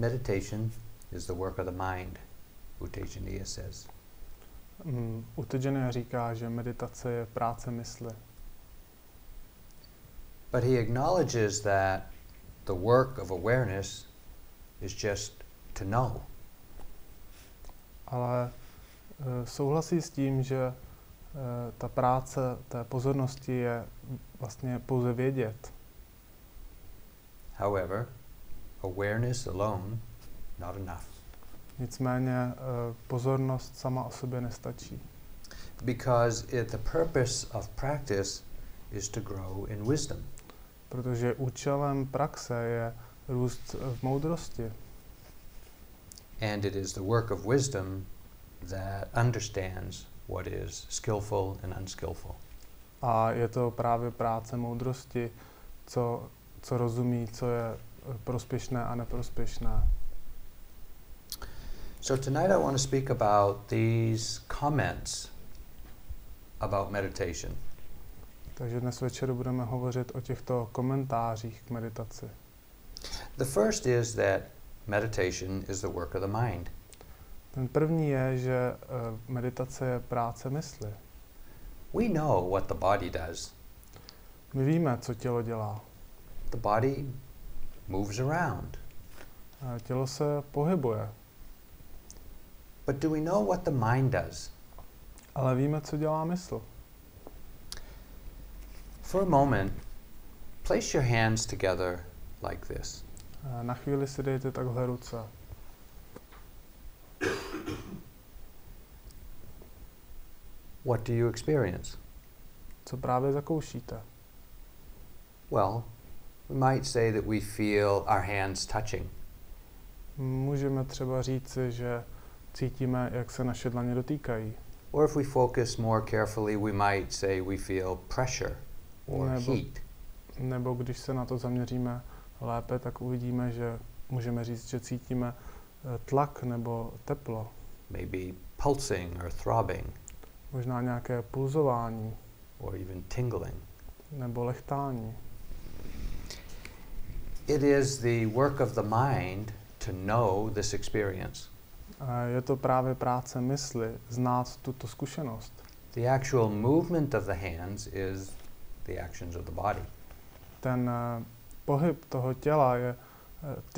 meditation is the work of the mind, U Tejaniya says. Mm, Utejaniya říká, že meditace je práce mysli. But he acknowledges that the work of awareness is just to know. Ale uh, souhlasí s tím, že uh, ta práce té pozornosti je vlastně pouze vědět. However, awareness alone not enough. Nicméně uh, pozornost sama o sobě nestačí. Because it, the purpose of practice is to grow in wisdom. Protože účelem praxe je růst v moudrosti. And it is the work of wisdom that understands what is skillful and unskillful. A je to právě práce moudrosti, co, co rozumí, co je prospěšné a neprospěšné. So tonight I want to speak about these comments about meditation. Takže dnes večer budeme hovořit o těchto komentářích k meditaci. The first is that meditation is the work of the mind. Ten první je, že uh, meditace je práce mysli. We know what the body does. My víme, co tělo dělá. The body moves around. Uh, tělo se pohybuje. But do we know what the mind does? Ale víme, co dělá mysl. For a moment, place your hands together like this. Uh, na chvíli si dejte takhle ruce. What do you experience? Co právě zakoušíte? Well, we might say that we feel our hands touching. Můžeme třeba říci, že cítíme, jak se naše dlaně dotýkají. Or if we focus more carefully, we might say we feel pressure or Nebo- heat. Nebo když se na to zaměříme lépe, tak uvidíme, že můžeme říct, že cítíme eh, tlak nebo teplo, maybe pulsing or throbbing možná nějaké pulzování or even tingling. nebo lechtání. It is the work of the mind to know this experience. Je to právě práce mysli znát tuto zkušenost. The actual movement of the hands is the actions of the body. Ten eh, pohyb toho těla je,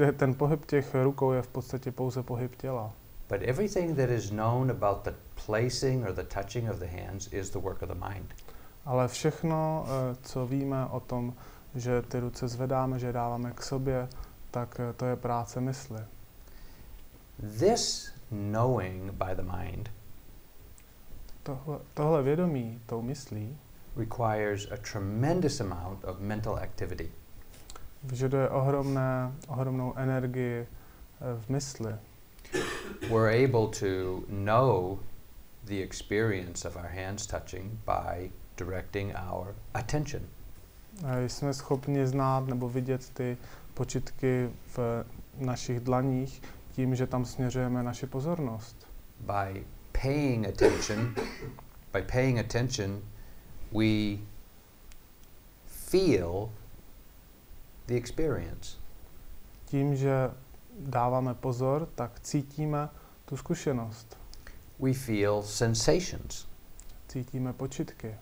eh, ten pohyb těch rukou je v podstatě pouze pohyb těla. But everything that is known about the placing or the touching of the hands is the work of the mind. Ale všechno, eh, co víme o tom, že ty ruce zvedáme, že je dáváme k sobě, tak eh, to je práce mysli. This knowing by the mind Tohle, tohle vědomí tou myslí requires a tremendous amount of mental activity. vyžaduje ohromné, ohromnou energii eh, v mysli. We're able to know the experience of our hands touching by directing our attention. Jsme schopni znát nebo vidět ty počitky v našich dlaních tím, že tam směřujeme naši pozornost. By paying attention, by paying attention, we feel the experience. Tím, že dáváme pozor, tak cítíme tu zkušenost. We feel sensations. Cítíme počitky.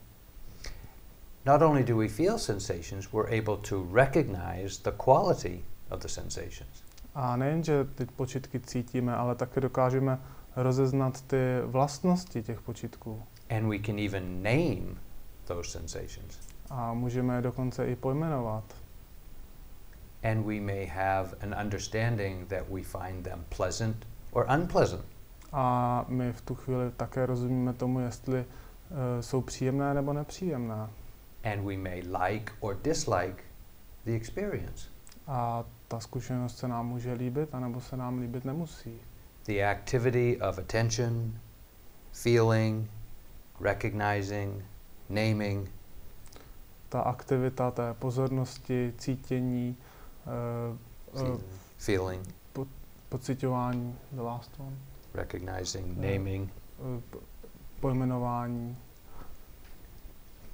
Not only do we feel sensations, we're able to recognize the quality of the sensations. A nejen, že ty počitky cítíme, ale také dokážeme rozeznat ty vlastnosti těch počitků. And we can even name those sensations. A můžeme je dokonce i pojmenovat. And we may have an understanding that we find them pleasant or unpleasant. A my v tu chvíli také rozumíme tomu, jestli uh, jsou příjemné nebo nepříjemné. And we may like or dislike the experience. A ta zkušenost se nám může líbit, anebo se nám líbit nemusí. The activity of attention, feeling, recognizing, naming Ta aktivita té pozornosti, cítění, uh, uh, feeling, pocitování, the last one, recognizing, Yeah. naming, uh, pojmenování,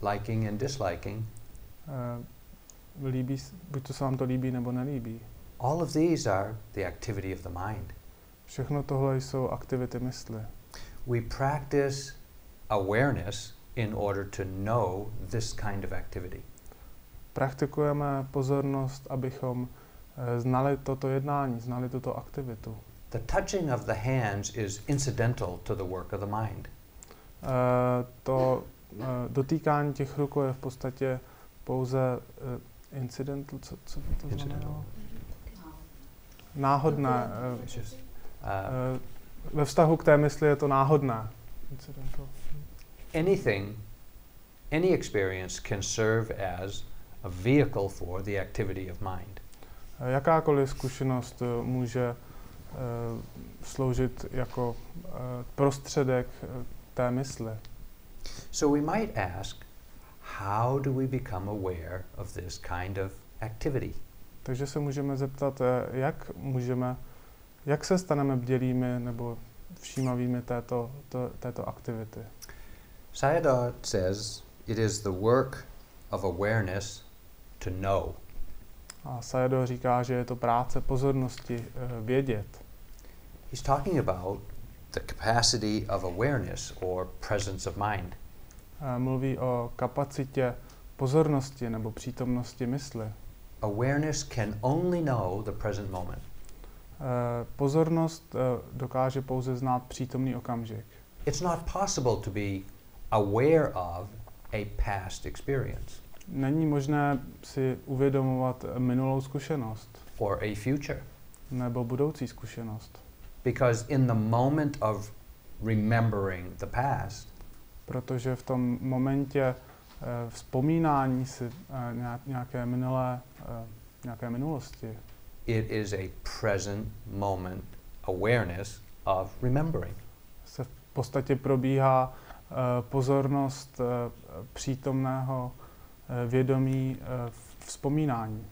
liking and disliking uh, líbí, buď to se vám to líbí, nebo nelíbí. All of these are the activity of the mind. Všechno tohle jsou aktivity mysli. We practice awareness in order to know this kind of activity. Praktikujeme pozornost, abychom eh, znali toto jednání, znali tuto aktivitu. The touching of the hands is incidental to the work of the mind. Eh, to dotýkání těch rukou je v podstatě pouze uh, incidental, co, co to Incidental. znamená? Náhodné. eh, eh, ve vztahu k té mysli je to náhodné. Incidental. anything, any experience can serve as a vehicle for the activity of mind. Eh, Jakákoliv zkušenost eh, může eh, sloužit jako eh, prostředek eh, té mysli. So we might ask, how do we become aware of this kind of activity? Takže se můžeme zeptat, eh, jak můžeme, jak se staneme bdělými nebo všímavými této, to, této aktivity. Sayadaw says it is the work of awareness to know. A Sayadaw říká, že je to práce pozornosti eh, vědět. He's talking about the capacity of awareness or presence of mind. Mluví o kapacitě pozornosti nebo přítomnosti mysli. Awareness can only know the present moment. Eh, Pozornost eh, dokáže pouze znát přítomný okamžik. It's not possible to be aware of a past experience Není možné si uvědomovat minulou zkušenost or a future nebo budoucí zkušenost, because in the moment of remembering the past, protože v tom momentě eh, vzpomínání si eh, nějak- nějaké minulé, eh, nějaké minulosti it is a present moment awareness of remembering. se v podstatě probíhá pozornost přítomného vědomí vzpomínání.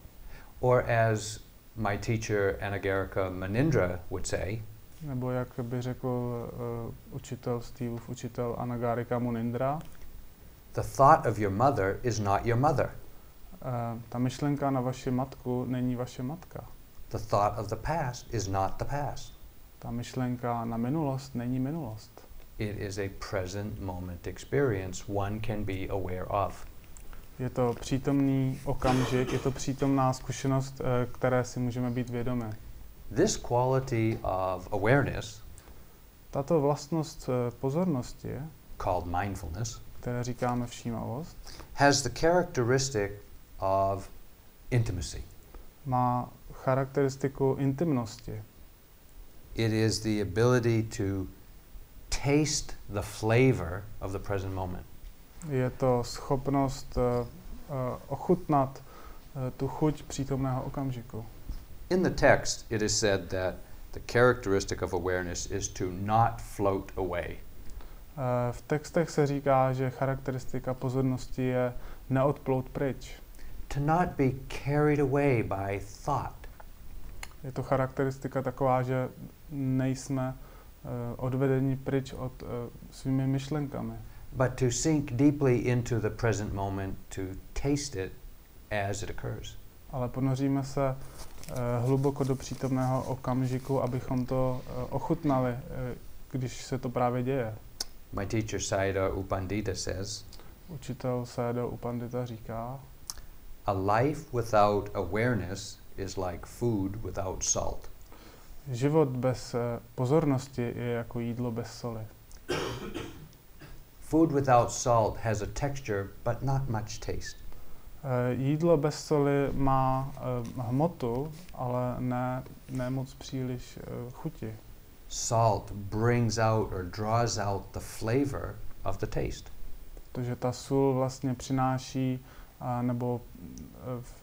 Or as my teacher Anagarika Manindra would say, Nebo jak by řekl uh, učitel Steveův učitel Anagarika Munindra, the thought of your mother is not your mother. uh, ta myšlenka na vaši matku není vaše matka. The thought of the past is not the past. Ta myšlenka na minulost není minulost. It is a present moment experience one can be aware of. Je to přítomný okamžik, je to přítomná zkušenost, eh, které si můžeme být vědomi. This quality of awareness, Tato vlastnost eh, pozornosti, called mindfulness, které říkáme všímavost, has the characteristic of intimacy. má charakteristiku intimnosti. It is the ability to taste the flavor of the present moment. Je to schopnost eh, eh, ochutnat eh, tu chuť přítomného okamžiku. In the text, it is said that the characteristic of awareness is to not float away. Eh, V textech se říká, že charakteristika pozornosti je neodplout pryč. To not be carried away by thought. Je to charakteristika taková, že nejsme eh, odvedeni pryč od eh, svými myšlenkami, but to sink deeply into the present moment to taste it as it occurs. Ale ponoříme se eh, hluboko do přítomného okamžiku, abychom to eh, ochutnali, eh, když se to právě děje. My teacher Sayadaw Upandita says, Učitel Sédo Upandita říká, a life without awareness is like food without salt. život bez pozornosti je jako jídlo bez soli. Food without salt has a texture but not much taste. Eh, Jídlo bez soli má eh, hmotu, ale ne, ne moc příliš eh, chuti. Salt brings out or draws out the flavor of the taste. Protože ta sůl vlastně přináší a, nebo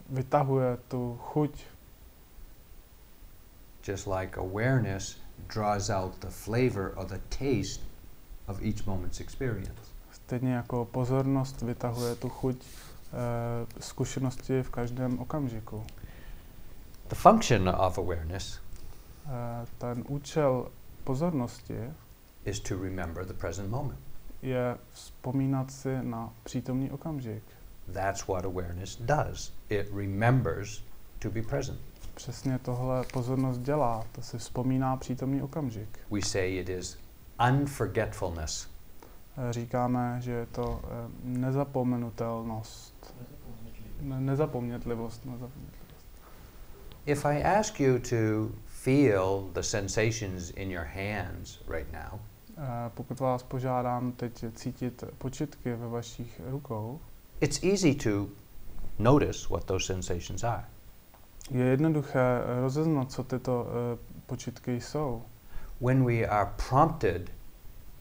vytahuje tu chuť, just like awareness draws out the flavor or the taste of each moment's experience. stejně jako pozornost vytahuje tu chuť zkušenosti v každém okamžiku. The function of awareness Eh, ten účel pozornosti is to remember the present moment. je vzpomínat si na přítomný okamžik. That's what awareness does. It remembers to be present. přesně tohle pozornost dělá. To si vzpomíná přítomný okamžik. We say it is unforgetfulness. Eh, Říkáme, že je to eh, nezapomenutelnost. Ne- nezapomnětlivost. nezapomnětlivost. If I ask you to feel the sensations in your hands right now, Pokud vás požádám teď cítit počitky ve vašich rukou, it's easy to notice what those sensations are. je jednoduché rozeznat, co tyto eh, počitky jsou. When we are prompted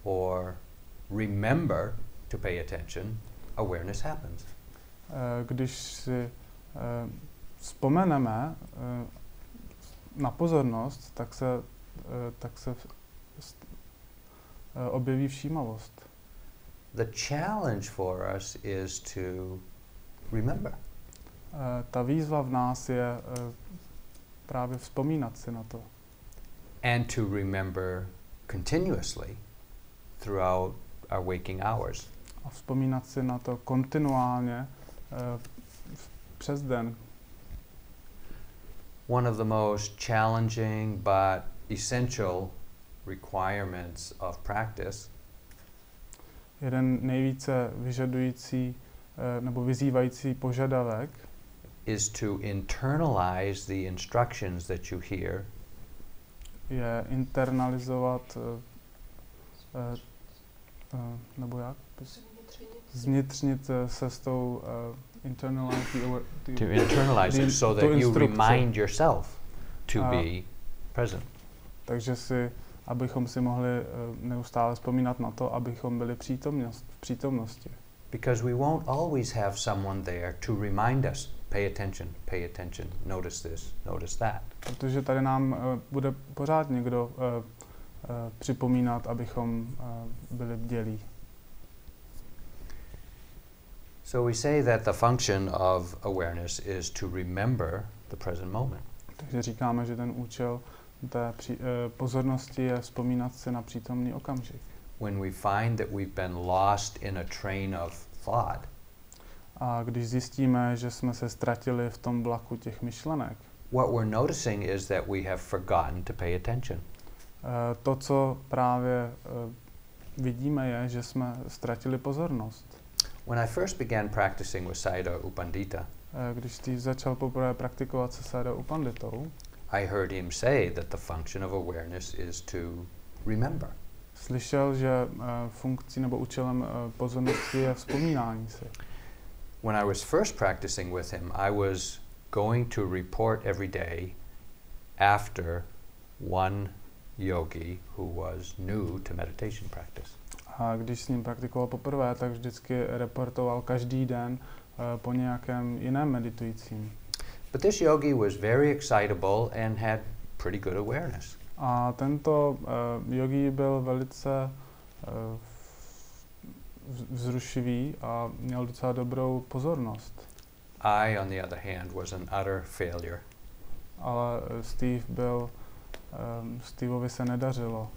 or remember to pay attention, awareness happens. Eh, Když si eh, vzpomeneme eh, na pozornost, tak se, tak se objeví všímavost. The challenge for us is to remember. Ta výzva v nás je právě vzpomínat si na to. and to remember continuously throughout our waking hours. A vzpomínat si na to kontinuálně přes den. One of the most challenging but essential requirements of practice Jeden nejvíce vyžadující eh, nebo vyzývající požadavek is to internalize the instructions that you hear je internalizovat eh, eh, nebo jak? Zvnitřnit eh, se s tou uh, the, aware- the, to internalize it so that you remind yourself to Uh, be present. Takže si, abychom si mohli eh, neustále vzpomínat na to, abychom byli přítomnost, v přítomnosti. Because we won't always have someone there to remind us pay attention, pay attention, notice this, notice that. Protože tady nám eh, bude pořád někdo eh, eh, připomínat, abychom eh, byli bdělí. So we say that the function of awareness is to remember the present moment. Takže říkáme, že ten účel té při, eh, pozornosti je vzpomínat si na přítomný okamžik. When we find that we've been lost in a train of thought, A když zjistíme, že jsme se ztratili v tom vlaku těch myšlenek, what we're noticing is that we have forgotten to pay attention. eh, to, co právě eh, vidíme, je, že jsme ztratili pozornost. When I first began practicing with Sayadaw Upandita, Eh, Když začal poprvé praktikovat se Upanditou, I heard him say that the function of awareness is to remember. slyšel, že eh, funkcí nebo účelem eh, pozornosti je vzpomínání si. When I was first practicing with him, I was going to report every day after one yogi who was new to meditation practice. A když s ním praktikoval poprvé, tak vždycky reportoval každý den eh, po nějakém jiném meditujícím. But this yogi was very excitable and had pretty good awareness. A tento uh, yogi byl velice uh, vzrušivý a měl docela dobrou pozornost. I, on the other hand, was an utter failure. Ale Steve byl, um, Steveovi se nedařilo.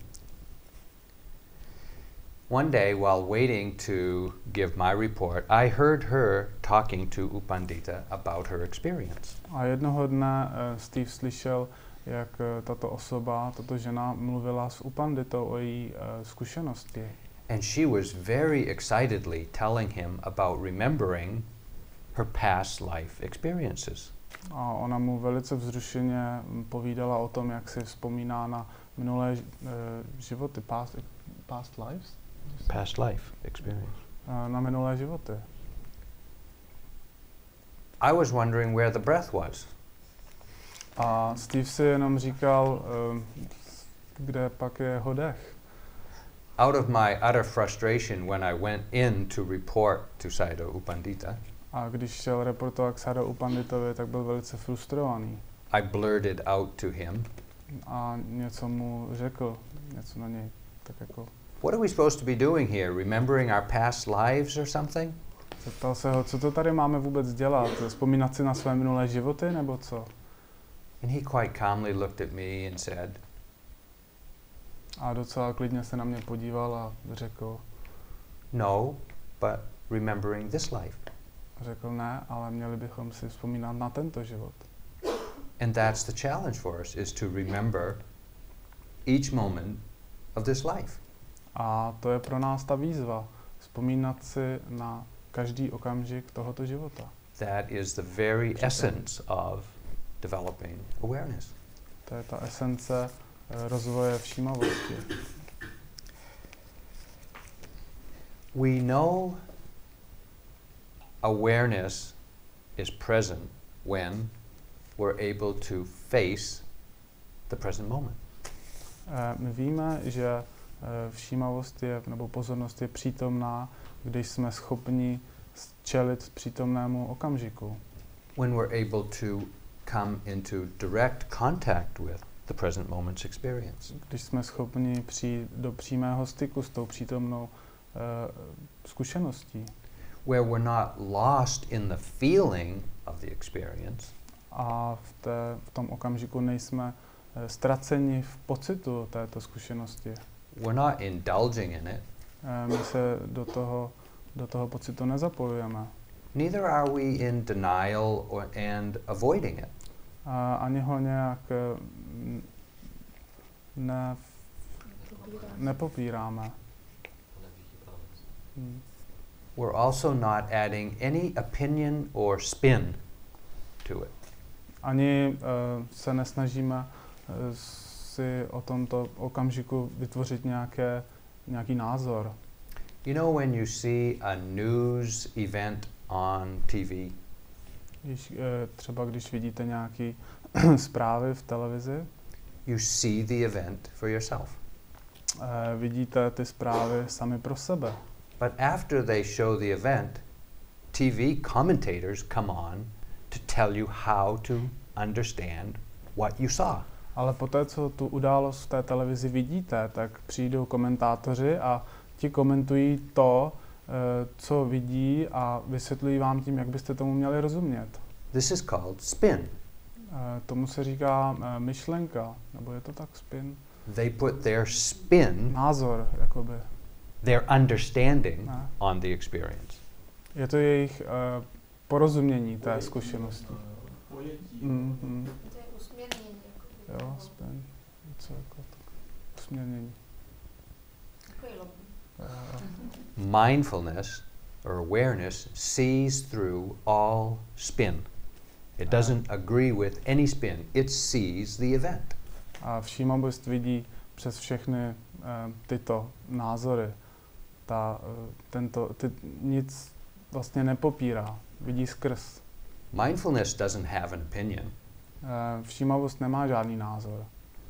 One day, while waiting to give my report, I heard her talking to Upandita about her experience. A jednoho dne uh, Steve slyšel, jak uh, tato osoba, tato žena mluvila s Upanditou o její uh, zkušenosti. And she was very excitedly telling him about remembering her past life experiences. A ona mu velice vzrušeně mm, povídala o tom, jak si vzpomíná na minulé uh, životy, past, past lives? Past life experience. Na minulé životy. I was wondering where the breath was. A Steve si jenom říkal, um, kde pak je jeho dech. Out of my utter frustration when I went in to report to Sayadaw Upandita, A když šel reportovat k Sada Upanditovi, tak byl velice frustrovaný. I blurted out to him, A něco mu řekl, něco na něj, tak jako What are we supposed to be doing here? Remembering our past lives or something? zeptal se ho, co to tady máme vůbec dělat, vzpomínat si na své minulé životy, nebo co? And he quite calmly looked at me and said, A docela klidně se na mě podíval a řekl, No, but remembering this life. řekl ne, ale měli bychom si vzpomínat na tento život. And that's the challenge for us is to remember each moment of this life. A to je pro nás ta výzva. Vzpomínat si na každý okamžik tohoto života. That is the very essence of developing awareness. To je ta esence eh, rozvoje všímavosti. We know awareness is present when we're able to face the present moment. Eh, My víme, že všímavost je, nebo pozornost je přítomná, když jsme schopni čelit přítomnému okamžiku. When we're able to come into direct contact with the present moment's experience. Když jsme schopni přijít do přímého styku s tou přítomnou uh, zkušeností. Where we're not lost in the feeling of the experience, A v, té, v tom okamžiku nejsme uh, ztraceni v pocitu této zkušenosti. We're not indulging in it, Uh, my se do toho, do toho pocitu nezapojujeme. neither are we in denial or, and avoiding it. A ani ho nějak eh, n- ne, nepopíráme. Hmm. We're also not adding any opinion or spin to it. Ani uh, se nesnažíme uh, si o tomto okamžiku vytvořit nějaké, nějaký názor. You know, when you see a news event on TV, Když, uh, třeba když vidíte nějaké zprávy v televizi, you see the event for yourself. uh, vidíte ty zprávy sami pro sebe. But after they show the event, TV commentators come on to tell you how to understand what you saw. Ale poté, co tu událost v té televizi vidíte, tak přijdou komentátoři a ti komentují to, eh, co vidí a vysvětlují vám tím, jak byste tomu měli rozumět. This is called spin. Eh, Tomu se říká eh, myšlenka, nebo je to tak spin? They put their spin, Názor, jakoby. their understanding Ne. on the experience. Je to jejich eh, porozumění té zkušenosti. Mm, mm, To je usměrnění. Jako, jo, spin. Něco jako tak. Usměrnění. Eh, Mindfulness or awareness sees through all spin. It doesn't agree with any spin, it sees the event. A všímavost vidí přes všechny eh, tyto názory. Ta, eh, tento, ty, nic vlastně nepopírá, vidí skrz. Mindfulness doesn't have an opinion. Eh, všímavost nemá žádný názor.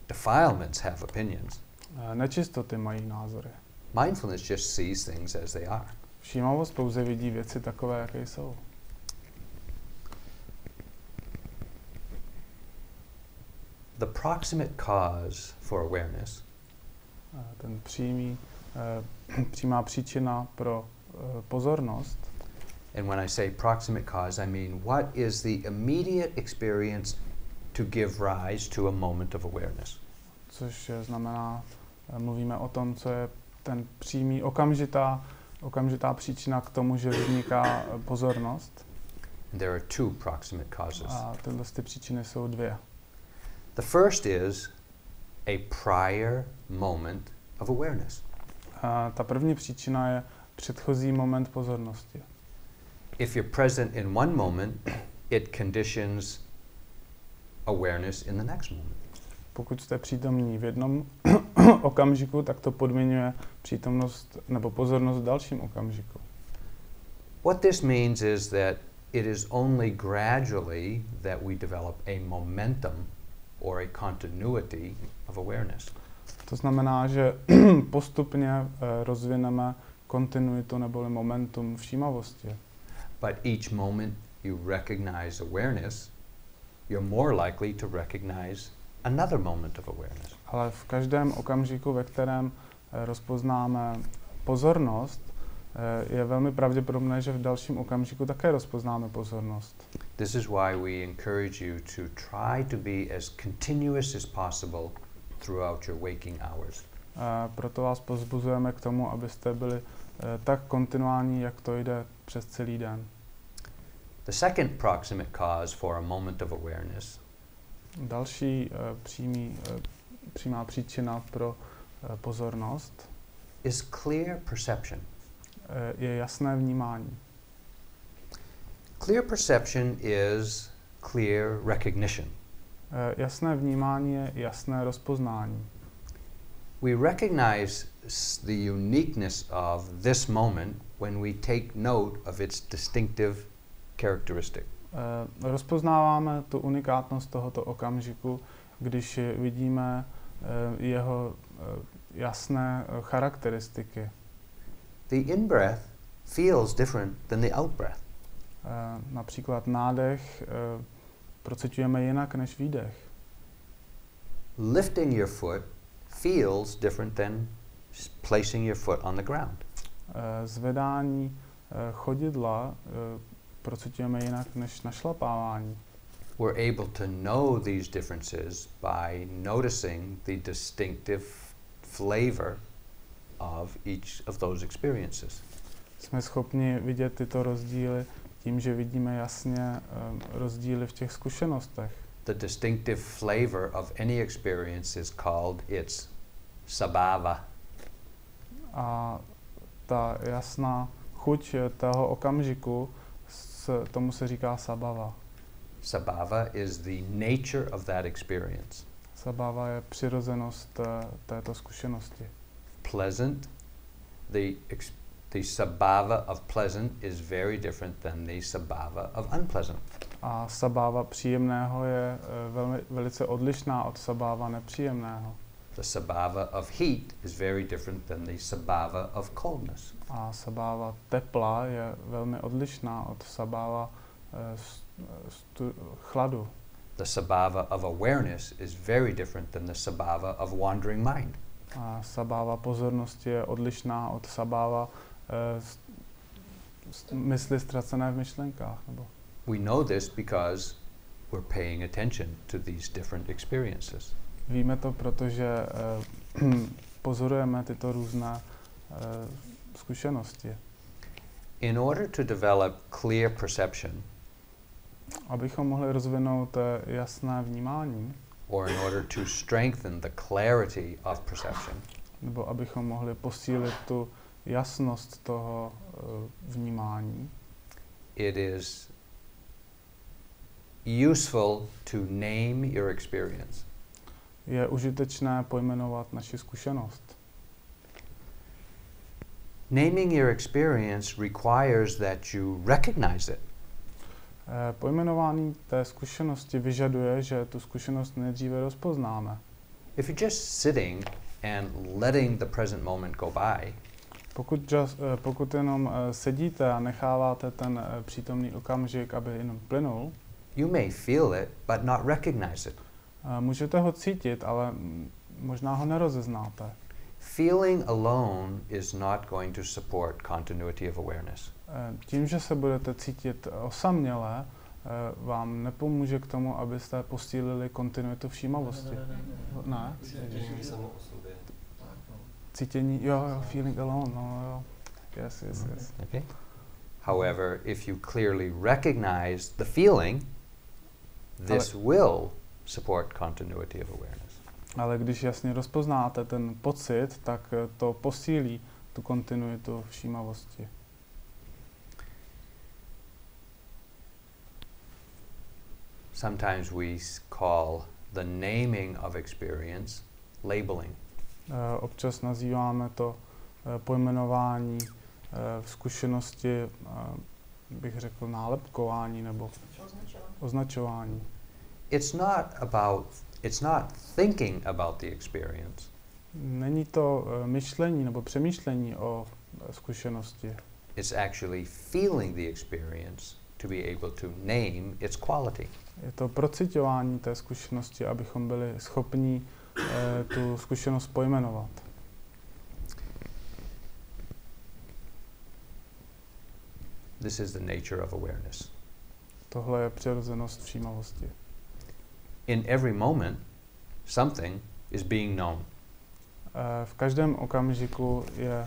Defilements have opinions. Eh, nečistoty mají názory. Mindfulness just sees things as they are. Všímavost pouze vidí věci takové, jaké jsou. The proximate cause for awareness Eh, ten přímý, přímá příčina pro pozornost, And when I say proximate cause, I mean what is the immediate experience to give rise to a moment of awareness? což znamená, eh, mluvíme o tom, co je ten přímý, okamžitá, okamžitá příčina k tomu, že vzniká eh, pozornost. There are two proximate causes. A tyhle ty příčiny jsou dvě. The first is a prior moment of awareness. A ta první příčina je předchozí moment pozornosti. If you're present in one moment, it conditions awareness in the next moment. Pokud jste přítomní v jednom okamžiku, tak to podmiňuje přítomnost nebo pozornost v dalším okamžiku. What this means is that it is only gradually that we develop a momentum or a continuity of awareness. To znamená, že postupně eh, rozvineme kontinuitu neboli momentum všímavosti. But each moment you recognize awareness, you're more likely to recognize another moment of awareness. Ale v každém okamžiku, ve kterém eh, rozpoznáme pozornost, eh, je velmi pravděpodobné, že v dalším okamžiku také rozpoznáme pozornost. This is why we encourage you to try to be as continuous as possible throughout your waking hours. Eh, Proto vás pozbuzujeme k tomu, abyste byli eh, tak kontinuální, jak to jde přes celý den. The second proximate cause for a moment of awareness Další uh, přímý, uh, přímá příčina pro uh, pozornost is clear perception. je jasné vnímání. Clear perception is clear recognition. Jasné vnímání je jasné rozpoznání. We recognize the uniqueness of this moment when we take note of its distinctive characteristic. Uh, rozpoznáváme tu unikátnost tohoto okamžiku, když vidíme uh, jeho uh, jasné charakteristiky. The in breath feels different than the out breath. Uh, například nádech procitujeme jinak než výdech. Lifting your foot feels different than placing your foot on the ground. Zvedání chodidla procitujeme jinak než našlapávání. We're able to know these differences by noticing the distinctive flavor of each of those experiences. Jsme schopni vidět tyto rozdíly tím, že vidíme jasně um, rozdíly v těch zkušenostech. The distinctive flavor of any experience is called its sabhava. A ta jasná chuť eh, toho okamžiku, s, tomu se říká sabava. Sabhava is the nature of that experience. Sabava je přirozenost eh, této zkušenosti. Pleasant, the, the sabhava of pleasant is very different than the sabhava of unpleasant. A sabáva příjemného je eh, velmi, velice odlišná od sabáva nepříjemného. The sabhava of heat is very different than the sabhava of coldness. A sabáva tepla je velmi odlišná od sabáva s- eh, stu, chladu. The sabhava of awareness is very different than the sabhava of wandering mind. A sabáva pozornosti je odlišná od sabáva eh, s- s- mysli ztracené v myšlenkách. Nebo We know this because we're paying attention to these different experiences. Víme to, protože eh, pozorujeme tyto různé eh, zkušenosti. In order to develop clear perception, Abychom mohli rozvinout eh, jasné vnímání, or in order to strengthen the clarity of perception, nebo abychom mohli posílit tu jasnost toho eh, vnímání, it is useful to name your experience. Je užitečné pojmenovat naši zkušenost. Naming your experience requires that you recognize it. Eh, Pojmenování té zkušenosti vyžaduje, že tu zkušenost nejdříve rozpoznáme. If you're just sitting and letting the present moment go by, Pokud, just, eh, pokud jenom eh, sedíte a necháváte ten přítomný okamžik, aby jenom plynul, you may feel it but not recognize it. Můžete ho cítit, ale možná ho nerozeznáte. Feeling alone is not going to support continuity of awareness. Eh, Tím, že se budete cítit osaměle, eh, vám nepomůže k tomu, abyste posílili kontinuitu všímavosti. Ne? samo o sobě. Cítění, jo, jo, feeling alone, no jo. Yes, yes, yes. Okay? However, if you clearly recognize the feeling, this will support continuity of awareness. Ale když jasně rozpoznáte ten pocit, tak eh, to posílí tu kontinuitu všímavosti. Sometimes we call the naming of experience labeling. Eh, Občas nazýváme to eh, pojmenování v zkušenosti, bych řekl, nálepkování nebo Označila. označování. It's not about it's not thinking about the experience. Není to eh, myšlení nebo přemýšlení o eh, zkušenosti. It's actually feeling the experience to be able to name its quality. Je to procitování té zkušenosti, abychom byli schopni eh, tu zkušenost pojmenovat. This is the nature of awareness. Tohle je přirozenost všímavosti. In every moment, something is being known. Eh, v každém okamžiku je,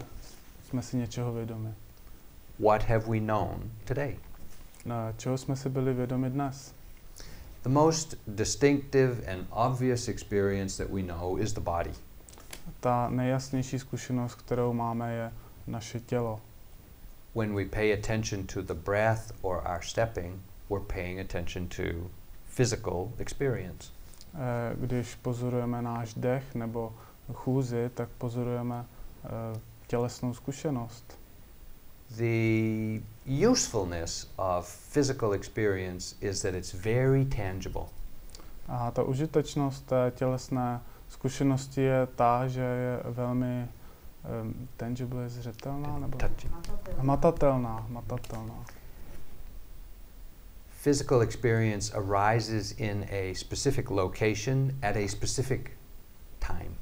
jsme si něčeho vědomi. What have we known today? Eh, čeho jsme si byli vědomi dnes? The The most distinctive and obvious experience that we know is the body. Ta nejjasnější zkušenost, kterou máme, je naše tělo. When we pay attention to the breath or our stepping, we're paying attention to physical experience. Eh, Když pozorujeme náš dech nebo chůzi, tak pozorujeme eh, tělesnou zkušenost. The usefulness of physical experience is that it's very tangible. A ta užitečnost té tělesné zkušenosti je ta, že je velmi um, tangible, zřetelná nebo Touching. matatelná, matatelná. Physical experience arises in a specific location at a specific time.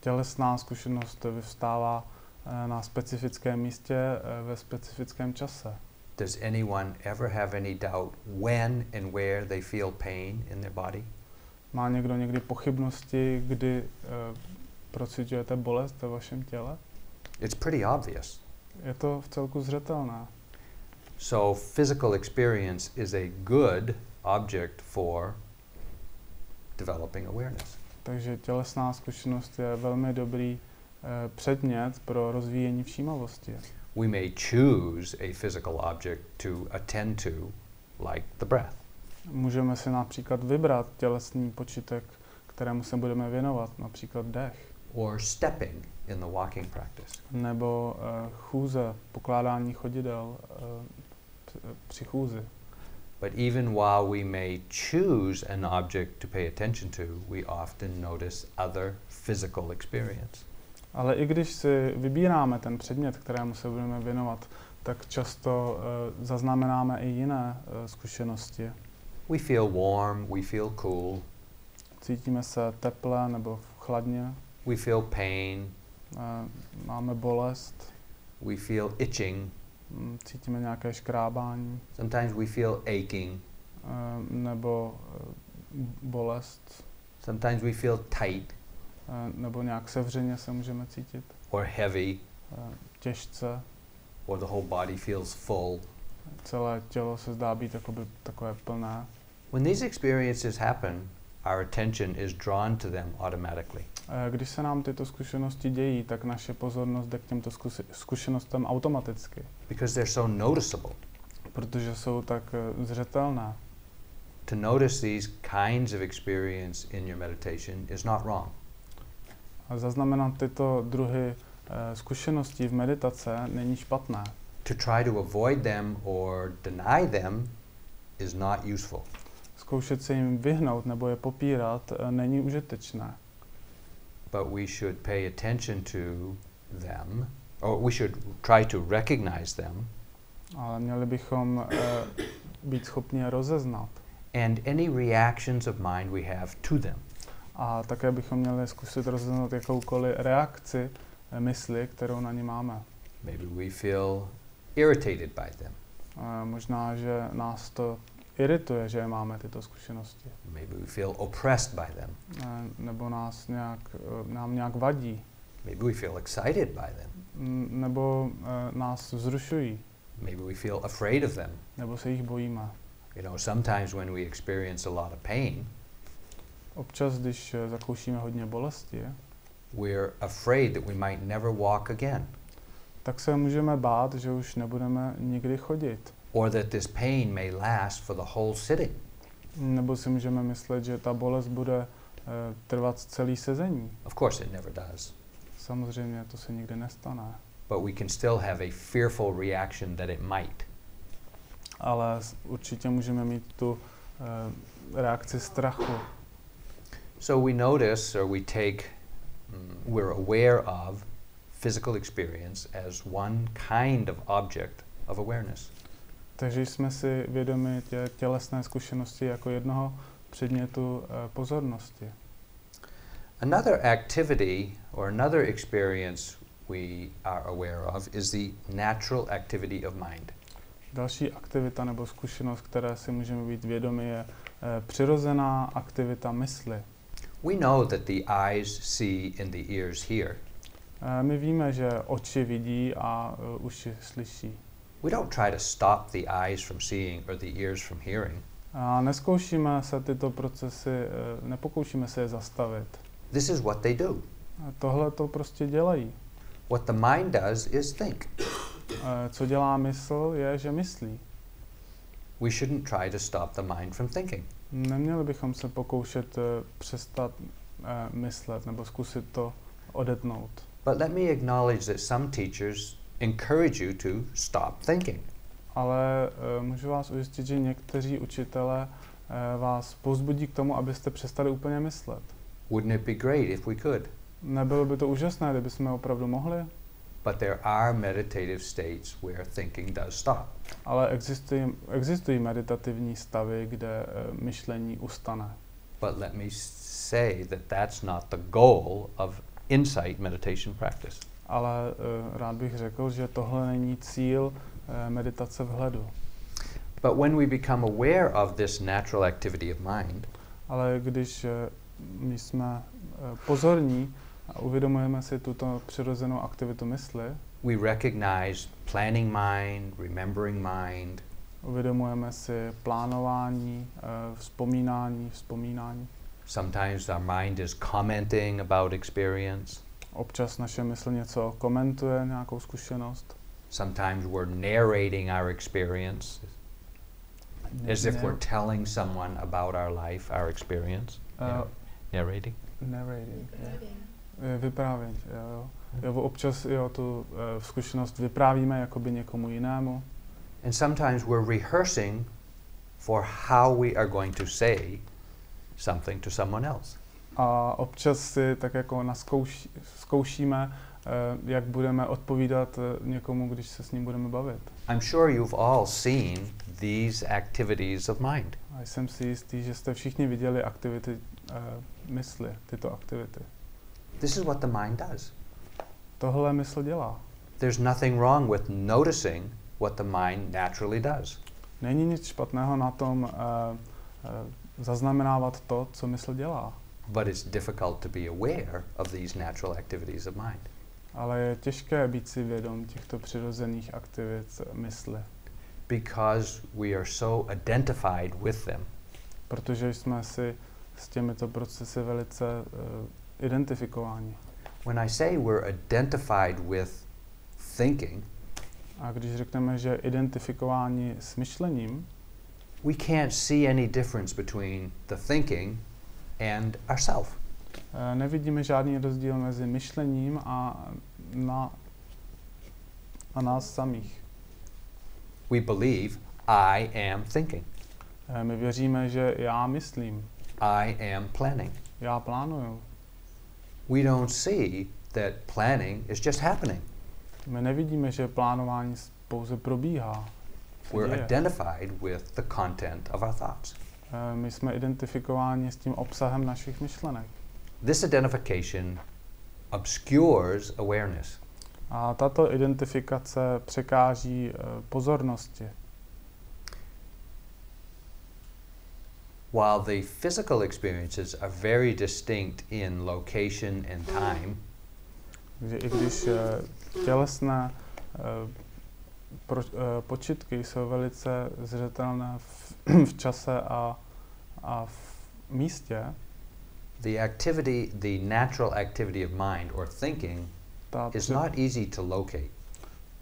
Tělesná zkušenost vyvstává eh, na specifickém místě eh, ve specifickém čase. Does anyone ever have any doubt when and where they feel pain in their body? Má někdo někdy pochybnosti, kdy uh, procitujete bolest ve vašem těle? It's pretty obvious. Je to v celku zřetelné. So, physical experience is a good object for developing awareness. Takže tělesná zkušenost je velmi dobrý eh, předmět pro rozvíjení všímavosti. We may choose a physical object to attend to, like the breath. Můžeme si například vybrat tělesný počítek, kterému se budeme věnovat, například dech, or stepping in the walking practice. nebo uh, chůze, pokládání chodidel uh, při chůzi. But even while we may choose an object to pay attention to, we often notice other physical experience. Ale i když si vybíráme ten předmět, kterému se budeme věnovat, tak často uh, zaznamenáme i jiné uh, zkušenosti. We feel warm, we feel cool, Cítíme se teple nebo chladně, we feel pain, uh, máme bolest, we feel itching, cítíme nějaké škrábání. Sometimes we feel aching, uh, nebo uh, bolest, sometimes we feel tight. Uh, nebo nějak sevřeně se můžeme cítit, or heavy, těžce, or the whole body feels full. celé tělo se zdá být jakoby takové plné. When these experiences happen, our attention is drawn to them automatically. Uh, Když se nám tyto zkušenosti dějí, tak naše pozornost jde k těmto zkušenostem automaticky, because they're so noticeable. protože jsou tak uh, zřetelné. To notice these kinds of experience in your meditation is not wrong. A zaznamenat tyto druhy uh, zkušeností v meditace není špatné. To try to avoid them or deny them is not useful. Zkoušet se jim vyhnout nebo je popírat není užitečné. But we should pay attention to them, or we should try to recognize them, Ale měli bychom uh, být schopni je rozeznat. and any reactions of mind we have to them. A také bychom měli zkusit rozeznat jakoukoliv reakci eh, mysli, kterou na ně máme. Maybe we feel irritated by them. Eh, Možná, že nás to irituje, že máme tyto zkušenosti. Maybe we feel oppressed by them. Nebo nás nějak, eh, nám nějak vadí. Maybe we feel excited by them. Nebo eh, nás vzrušují. Maybe we feel afraid of them. Nebo se jich bojíme. You know, sometimes when we experience a lot of pain, Občas, když eh, zakoušíme hodně bolesti, we're afraid that we might never walk again, tak se můžeme bát, že už nebudeme nikdy chodit. Or that this pain may last for the whole sitting. Nebo si můžeme myslet, že ta bolest bude eh, trvat celý sezení. Of course, it never does. Samozřejmě to se nikdy nestane. But we can still have a fearful reaction that it might. Ale určitě můžeme mít tu eh, reakci strachu. So we notice or we take, mm, we're aware of physical experience as one kind of object of awareness. Takže jsme si vědomi tě, tělesné zkušenosti jako jednoho předmětu eh, pozornosti. Another activity or another experience we are aware of is the natural activity of mind. Další aktivita nebo zkušenost, které si můžeme být vědomi, je eh, přirozená aktivita mysli. We know that the eyes see and the ears hear. Eh, My víme, že oči vidí a uši slyší. We don't try to stop the eyes from seeing or the ears from hearing. A neskoušíme se tyto procesy, eh, nepokoušíme se je zastavit. This is what they do. A tohle to prostě dělají. What the mind does is think. Eh, Co dělá mysl, je, že myslí. We shouldn't try to stop the mind from thinking. Neměli bychom se pokoušet eh, přestat eh, myslet nebo zkusit to odetnout. But let me acknowledge that some teachers encourage you to stop thinking. Ale uh, můžu vás ujistit, že někteří učitelé uh, vás povzbudí k tomu, abyste přestali úplně myslet. Wouldn't it be great if we could? Nebylo by to úžasné, kdyby jsme opravdu mohli, But there are meditative states where thinking does stop. ale existují, existují meditativní stavy, kde uh, myšlení ustane. But let me say that that's not the goal of insight meditation practice. Ale uh, rád bych řekl, že tohle není cíl uh, meditace vhledu. But when we become aware of this natural activity of mind, Ale když uh, my jsme pozorní a uvědomujeme si tuto přirozenou aktivitu mysli, we recognize planning mind, remembering mind, uvědomujeme si plánování, vzpomínání, vzpomínání. Sometimes our mind is commenting about experience. Občas naše mysl něco komentuje, nějakou zkušenost. Sometimes we're narrating our experience as if we're telling someone about our life, our experience. Uh, Narrating. narrating, je. Vyprávění, jo, jo. jo. Občas jo, tu uh, zkušenost vyprávíme jakoby někomu jinému. And sometimes we're rehearsing for how we are going to say something to someone else. A občas si tak jako naskouší, zkoušíme, uh, jak budeme odpovídat uh, někomu, když se s ním budeme bavit. I'm sure you've all seen these activities of mind. A jsem si jistý, že jste všichni viděli aktivity uh, mysli, tyto aktivity. This is what the mind does. Tohle mysl dělá. There's nothing wrong with noticing what the mind naturally does. Není nic špatného na tom uh, uh, zaznamenávat to, co mysl dělá. But it's difficult to be aware of these natural activities of mind. Ale je těžké být si vědom těchto přirozených aktivit mysli, because we are so identified with them. protože jsme si s těmito procesy velice uh, identifikováni. When I say we're identified with thinking, A když řekneme, že identifikování s myšlením, we can't see any difference between the thinking and ourself. uh, nevidíme žádný rozdíl mezi myšlením a, na, a nás samých. We believe I am thinking. Uh, my věříme, že já myslím, I am planning. já plánuju. We don't see that planning is just happening. My nevidíme, že plánování pouze probíhá. We're identified with the content of our thoughts. Eh, My jsme identifikováni s tím obsahem našich myšlenek. This identification obscures awareness. A tato identifikace překáží eh, pozornosti. While the physical experiences are very distinct in location and time, Takže i když eh, tělesné počitky jsou velice zřetelné v, v čase a, a v místě, the activity, the natural activity of mind or thinking ta, is not easy to locate.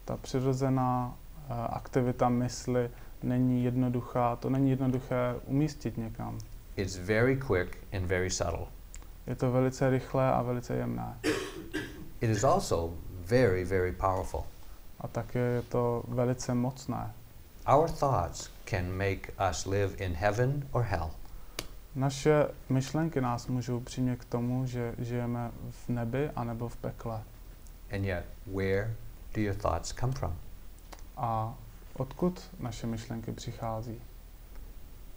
ta přirozená eh, aktivita mysli není jednoduchá, to není jednoduché umístit někam. It's very quick and very subtle. Je to velice rychlé a velice jemné. It is also very, very powerful. A také je to velice mocné. Our thoughts can make us live in heaven or hell. Naše myšlenky nás můžou přimět k tomu, že žijeme v nebi anebo v pekle. And yet, where do your thoughts come from? A odkud naše myšlenky přichází?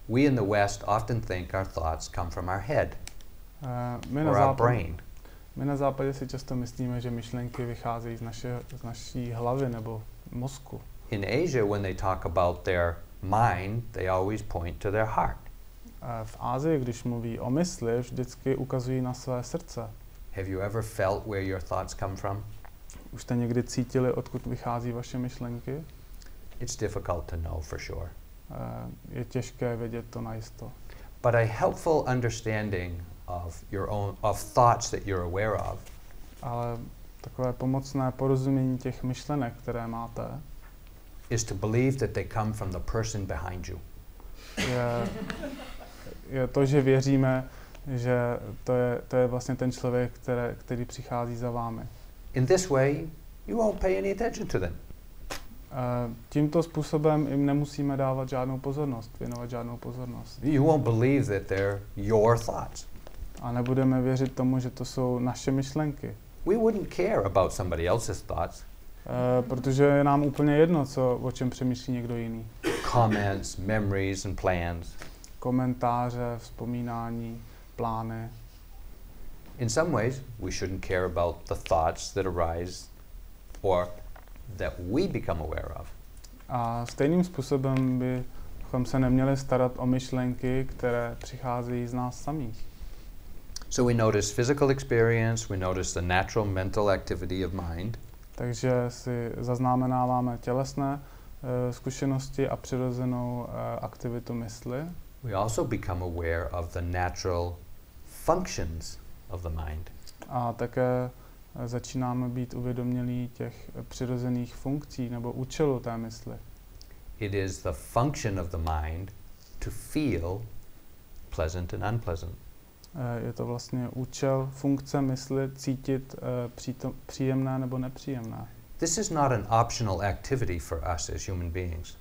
We in the West often think our thoughts come from our head Eh, My or our brain. my na západě si často myslíme, že myšlenky vycházejí z, naše, z naší hlavy nebo mozku. In Asia, when they talk about their mind, they always point to their heart. Eh, V Ázii, když mluví o mysli, vždycky ukazují na své srdce. Have you ever felt where your thoughts come from? Už jste někdy cítili, odkud vychází vaše myšlenky? It's difficult to know for sure. je těžké vědět to najisto. But a helpful understanding of your own of thoughts that you're aware of Ale takové pomocné porozumění těch myšlenek, které máte, is to believe that they come from the person behind you. je, je to, že věříme, že to je, to je vlastně ten člověk, které, který přichází za vámi. In this way, you won't pay any attention to them. Uh, tímto způsobem jim nemusíme dávat žádnou pozornost, věnovat žádnou pozornost. You won't believe that they're your thoughts. A nebudeme věřit tomu, že to jsou naše myšlenky. We wouldn't care about somebody else's thoughts, protože je nám úplně jedno, co, o čem přemýšlí někdo jiný. comments, memories, and plans. Komentáře, vzpomínání, plány. In some ways, we shouldn't care about the thoughts that arise or that we become aware of. A stejným způsobem bychom se neměli starat o myšlenky, které přicházejí z nás samých. So we notice physical experience, we notice the natural mental activity of mind, Takže si zaznamenáváme tělesné uh, zkušenosti a přirozenou uh, aktivitu mysli. we also become aware of the natural functions of the mind. A také eh, začínáme být uvědomělí těch eh, přirozených funkcí nebo účelu té mysli. It is the function of the mind to feel pleasant and unpleasant. Eh, Je to vlastně účel, funkce mysli cítit eh, přítom, příjemné nebo nepříjemné. This is not an optional activity for us as human beings.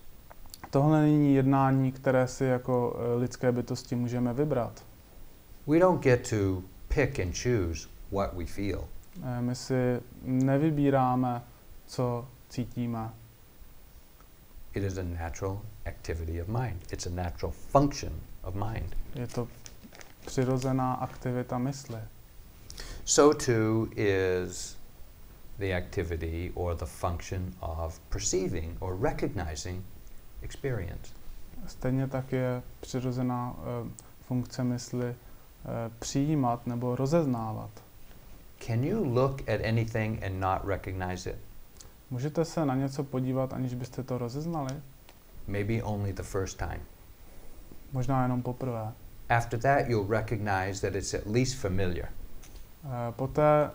Tohle není jednání, které si jako eh, lidské bytosti můžeme vybrat. We don't get to pick and choose what we feel. My si nevybíráme, co cítíme. It is a natural activity of mind. It's a natural function of mind. Je to přirozená aktivita mysli. So too is the activity or the function of perceiving or recognizing experience. Stejně tak je přirozená eh, funkce mysli eh, přijímat nebo rozeznávat. Can you look at anything and not recognize it? Můžete se na něco podívat, aniž byste to rozeznali? Maybe only the first time. Možná jenom poprvé. After that, you'll recognize that it's at least familiar. Eh, Poté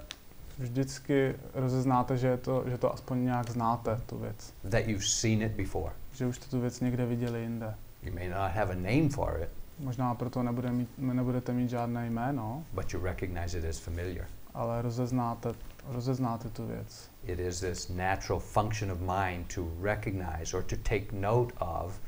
vždycky rozeznáte, že, je to, že to aspoň nějak znáte, tu věc. that you've seen it before. Že už jste tu věc někde viděli jinde. You may not have a name for it, Možná proto nebude mít, nebudete mít žádné jméno, but you recognize it as familiar. ale rozeznáte, rozeznáte tu věc. It is this natural function of mind to recognize or to take note of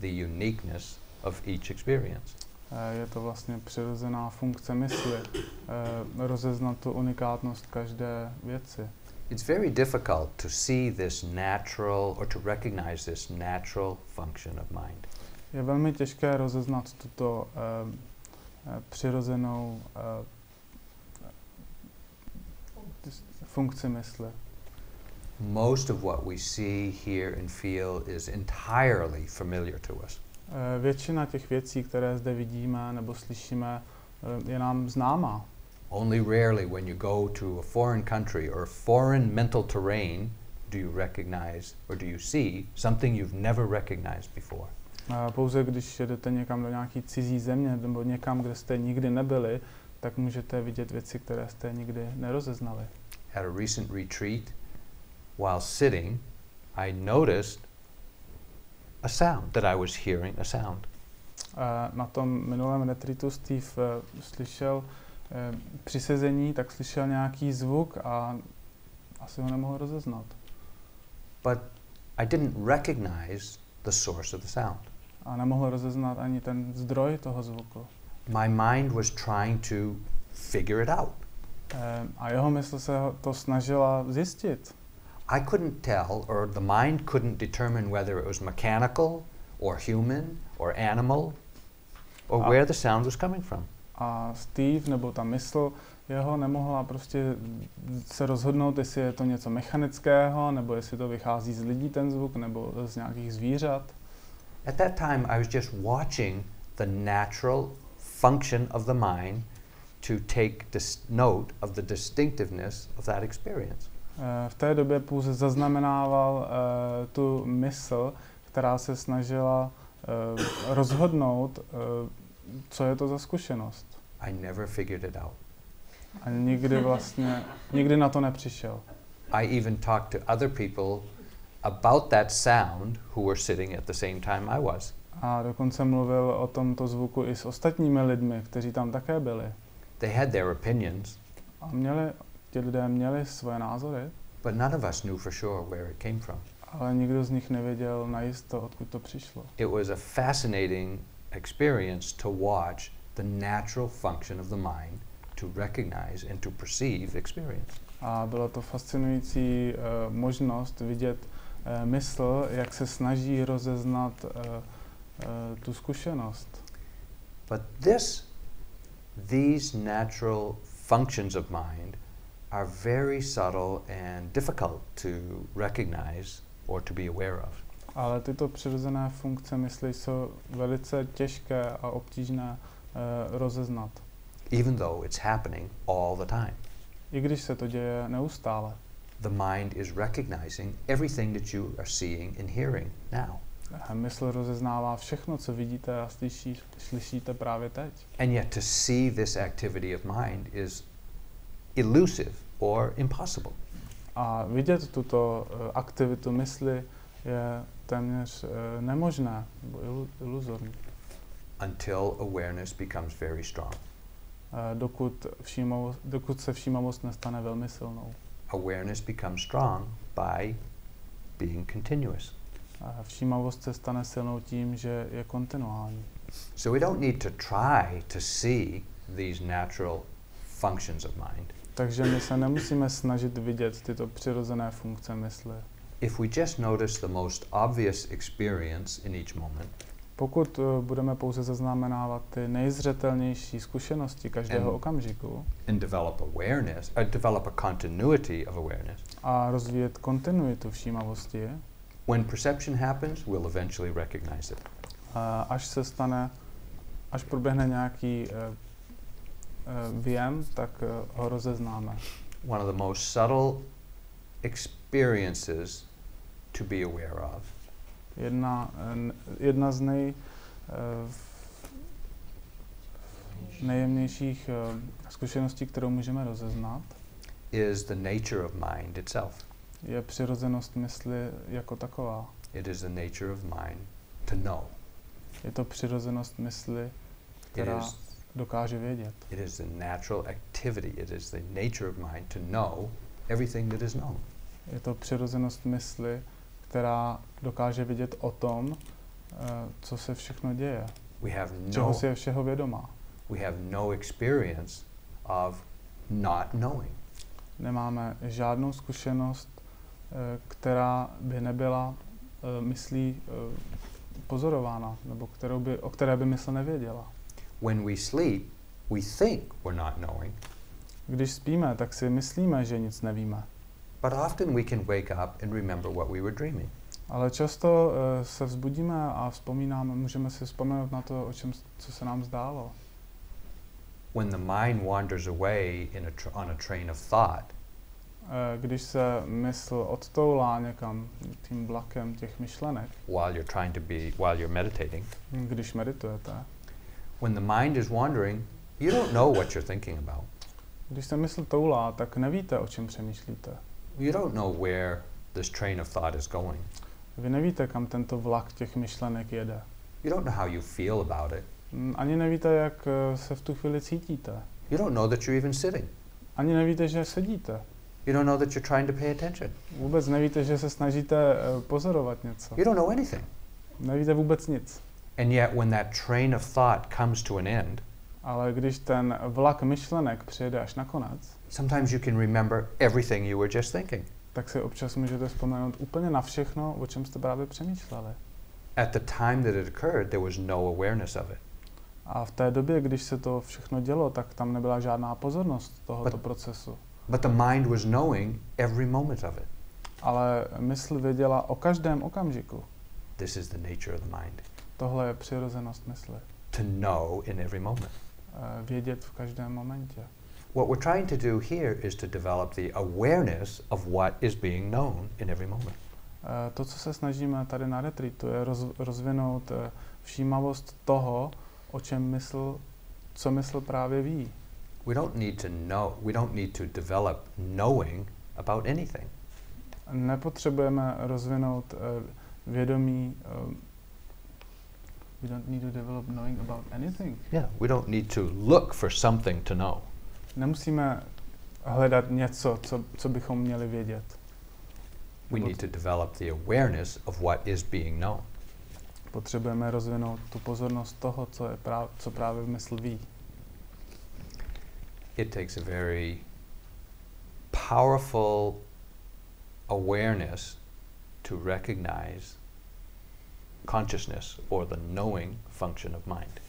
the uniqueness of each experience. Eh, Je to vlastně přirozená funkce mysli, eh, rozeznat tu unikátnost každé věci. It's very difficult to see this natural or to recognize this natural function of mind. Je velmi těžké rozeznat tuto eh, přirozenou funkci mysli. Most of what we see, hear, and feel is entirely familiar to us. Eh, Většina těch věcí, které zde vidíme nebo slyšíme, eh, je nám známá. Only rarely, when you go to a foreign country or foreign mental terrain, do you recognize or do you see something you've never recognized before. Eh, Pouze když jedete někam do nějaké cizí země nebo někam, kde jste nikdy nebyli, tak můžete vidět věci, které jste nikdy nerozeznali. At a recent retreat, while sitting, I noticed a sound that I was hearing a sound. Eh, Na tom minulém retreatu Steve eh, slyšel eh, při sezení, tak slyšel nějaký zvuk a asi ho nemohl rozeznat. But I didn't recognize the source of the sound. A nemohl rozeznat ani ten zdroj toho zvuku. My mind was trying to figure it out. Eh, A jeho mysl se to snažila zjistit. I couldn't tell, or the mind couldn't determine whether it was mechanical or human or animal or Ah. where the sound was coming from. A Steve, nebo ta mysl jeho nemohla prostě se rozhodnout, jestli je to něco mechanického, nebo jestli to vychází z lidí ten zvuk, nebo z nějakých zvířat. At that time, I was just watching the natural function of the mind to take note of the distinctiveness of that experience. Eh, V té době pouze zaznamenával eh, tu mysl, která se snažila uh, rozhodnout, co je to za zkušenost. I never figured it out. A nikdy vlastně, nikdy na to nepřišel. I even talked to other people about that sound who were sitting at the same time I was. A dokonce mluvil o tomto zvuku i s ostatními lidmi, kteří tam také byli. They had their opinions, A měli, ti lidé měli svoje názory, but none of us knew for sure where it came from. ale nikdo z nich nevěděl najisto, odkud to přišlo. It was a fascinating experience to watch the natural function of the mind to recognize and to perceive experience. A bylo to fascinující uh, možnost vidět uh, mysl, jak se snaží rozeznat uh, uh, tu zkušenost. But this, these natural functions of mind are very subtle and difficult to recognize or to be aware of. Ale tyto přirozené funkce mysli jsou velice těžké a obtížné uh, rozeznat. even though it's happening all the time. I když se to děje neustále. The mind is recognizing everything that you are seeing and hearing now. A Mysl rozeznává všechno, co vidíte a slyší, slyšíte právě teď. And yet to see this activity of mind is elusive or impossible. A vidět tuto uh, aktivitu mysli je téměř uh, nemožné, ilu, iluzorní, until awareness becomes very strong. uh, dokud, všímavost, dokud se všímavost nestane velmi silnou. Awareness becomes strong by being continuous. A všímavost se stane silnou tím, že je kontinuální. So we don't need to try to see these natural functions of mind. Takže my se nemusíme snažit vidět tyto přirozené funkce mysli. If we just notice the most obvious experience in each moment, Pokud uh, budeme pouze zaznamenávat ty nejzřetelnější zkušenosti každého Em. okamžiku and develop awareness, or develop a continuity of awareness, a rozvíjet kontinuitu všímavosti, when perception happens, we'll eventually recognize it. a až se stane, až proběhne nějaký uh, uh, věm, tak uh, ho rozeznáme. One of the most subtle experiences to be aware of Jedna, eh, jedna z nej, uh, nejjemnějších uh, zkušeností, kterou můžeme rozeznat, is the nature of mind itself. je přirozenost mysli jako taková. It is the nature of mind to know. Je to přirozenost mysli, It která is, dokáže vědět. it is the natural activity. It is the nature of mind to know everything that is known. Je to přirozenost mysli, která dokáže vědět o tom, eh, co se všechno děje, We have čeho no, si je všeho vědomá. we have no experience of not knowing. Nemáme žádnou zkušenost, eh, která by nebyla eh, myslí eh, pozorována, nebo kterou by, o které by mysl nevěděla. When we sleep, we think we're not knowing, Když spíme, tak si myslíme, že nic nevíme. but often we can wake up and remember what we were dreaming. Ale často eh, se vzbudíme a vzpomínáme, můžeme si vzpomenout na to, o čem, co se nám zdálo. When the mind wanders away in a tr- on a train of thought, Eh, Když se mysl odtoulá někam tím vlakem těch myšlenek, while you're trying to be while you're meditating, když meditujete, when the mind is wandering, you don't know what you're thinking about. když se mysl toulá, tak nevíte, o čem přemýšlíte. You don't know where this train of thought is going. Vy nevíte, kam tento vlak těch myšlenek jede. You don't know how you feel about it. Mm, Ani nevíte, jak eh, se v tu chvíli cítíte. You don't know that you're even sitting. Ani nevíte, že sedíte. You don't know that you're trying to pay attention. Vůbec nevíte, že se snažíte eh, pozorovat něco. You don't know anything. Nevíte vůbec nic. And yet, when that train of thought comes to an end, Ale když ten vlak myšlenek přijede až na konec, sometimes you can remember everything you were just thinking. tak si občas můžete vzpomenout úplně na všechno, o čem jste právě přemýšleli. At the time that it occurred, there was no awareness of it. A v té době, když se to všechno dělo, tak tam nebyla žádná pozornost tohoto But- procesu. But the mind was knowing every moment of it. Ale mysl věděla o každém okamžiku. This is the nature of the mind. Tohle je přirozenost mysli. To know in every moment. Eh, Vědět v každém momentě. What we're trying to do here is to develop the awareness of what is being known in every moment. Eh, To, co se snažíme tady na retreatu, je roz, rozvinout eh, všímavost toho, o čem mysl, co mysl právě ví. We don't need to know, we don't need to develop knowing about anything. Nepotřebujeme rozvinout vědomí. We don't need to develop knowing about anything. Yeah, we don't need to look for something to know. Nemusíme hledat něco, co, co bychom měli vědět. We need to develop the awareness of what is being known. Potřebujeme rozvinout tu pozornost toho, co, je práv, co právě mysl ví. It takes a very powerful awareness to recognize consciousness or the knowing function of mind.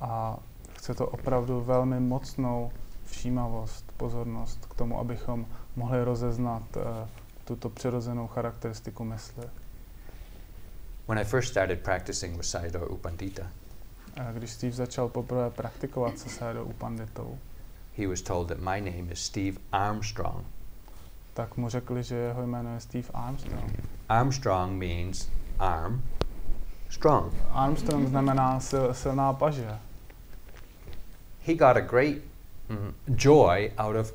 A chce to opravdu velmi mocnou všímavost, pozornost k tomu, abychom mohli rozeznat uh, tuto přirozenou charakteristiku mysli. When I first started practicing with Sayadaw U Pandita, A když Steve začal poprvé praktikovat se Sayadaw Upanditou, he was told that my name is Steve Armstrong. tak mu řekli, že jeho jméno je Steve Armstrong. Armstrong means arm, strong. Armstrong znamená sil, silná paže. He got a great mm, joy out of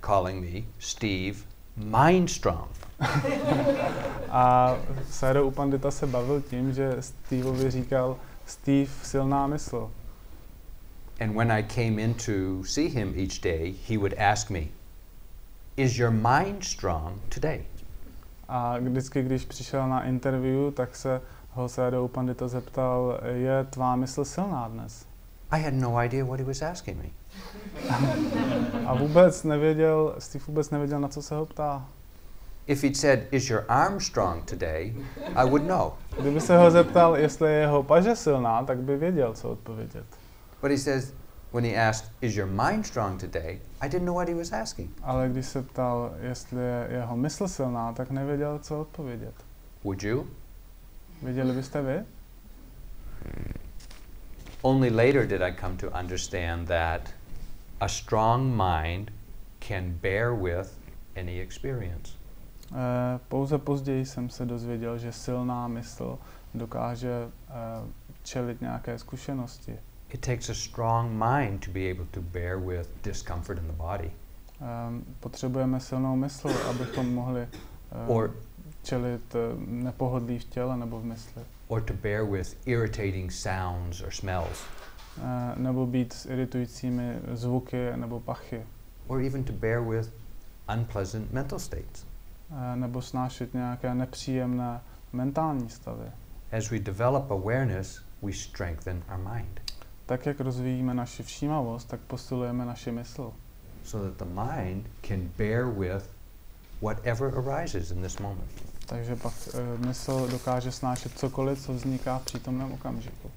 calling me Steve Mindstrong. A Sayadaw Upandita se bavil tím, že Steveovi říkal Steve silná mysl. And when I came in to see him each day, he would ask me, Is your mind strong today? A vždycky, když přišel na interview, tak se ho Sayadaw Upandita zeptal, je tvá mysl silná dnes? I had no idea what he was asking me. A vůbec nevěděl, Steve vůbec nevěděl, na co se ho ptá. If he'd said, Is your arm strong today? I would know. Kdyby se ho zeptal, jestli je jeho paže silná, tak by věděl, co odpovědět. But he says, when he asked, Is your mind strong today? I didn't know what he was asking. Ale když se ptal, jestli je jeho mysl silná, tak nevěděl, co odpovědět. Would you? Věděli byste vy? Only later did I come to understand that a strong mind can bear with any experience. Eh, Pouze později jsem se dozvěděl, že silná mysl dokáže eh, čelit nějaké zkušenosti. It takes a strong mind to be able to bear with discomfort in the body Ehm, Potřebujeme silnou mysl, abychom mohli eh, or, čelit eh, nepohodlí v těle nebo v mysli. or to bear with irritating sounds or smells, Eh, Nebo být s iritujícími zvuky nebo pachy. or even to bear with unpleasant mental states. Eh, Nebo snášet nějaké nepříjemné mentální stavy. As we develop awareness, we strengthen our mind Tak, jak rozvíjíme naši všímavost, tak posilujeme naši mysl. so that the mind can bear with whatever arises in this moment. Takže pak uh, mysl dokáže snášet cokoliv, co vzniká v přítomném okamžiku.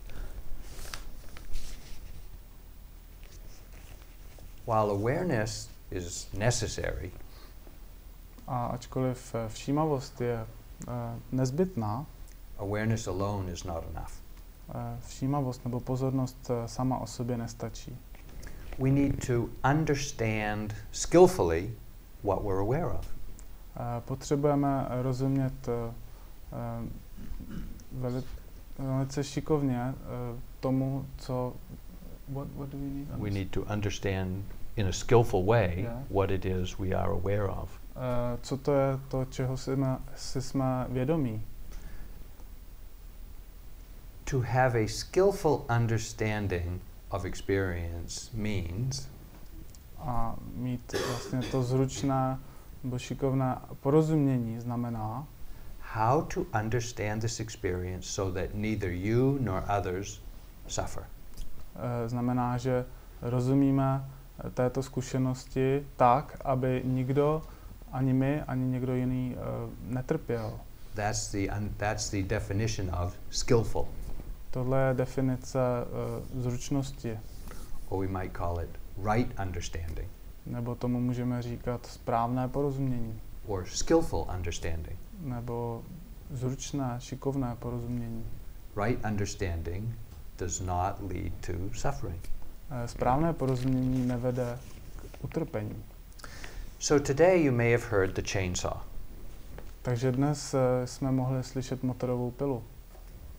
While awareness is necessary, A ačkoliv eh, všímavost je uh, nezbytná, awareness alone is not enough. uh, všímavost nebo pozornost sama o sobě nestačí. We need to understand skillfully what we're aware of. Potřebujeme rozumět uh, veli, velice šikovně uh, tomu, co... What, what do we need? We need to understand in a skillful way Yeah. what it is we are aware of. Uh, co to je to, čeho si jsme, si jsme vědomí? To have a skillful understanding of experience means A mít vlastně to zručné nebo šikovné porozumění znamená, how to understand this experience so that neither you nor others suffer. eh, znamená, že rozumíme eh, této zkušenosti tak, aby nikdo, ani my, ani někdo jiný eh, netrpěl. That's the, that's the definition of skillful, Tohle je definice zručnosti, or we might call it right understanding, nebo tomu můžeme říkat správné porozumění, or skillful understanding. nebo zručné, šikovné porozumění. Right understanding does not lead to suffering. Eh, Správné porozumění nevede k utrpení. So today you may have heard the chainsaw. Takže dnes eh, jsme mohli slyšet motorovou pilu.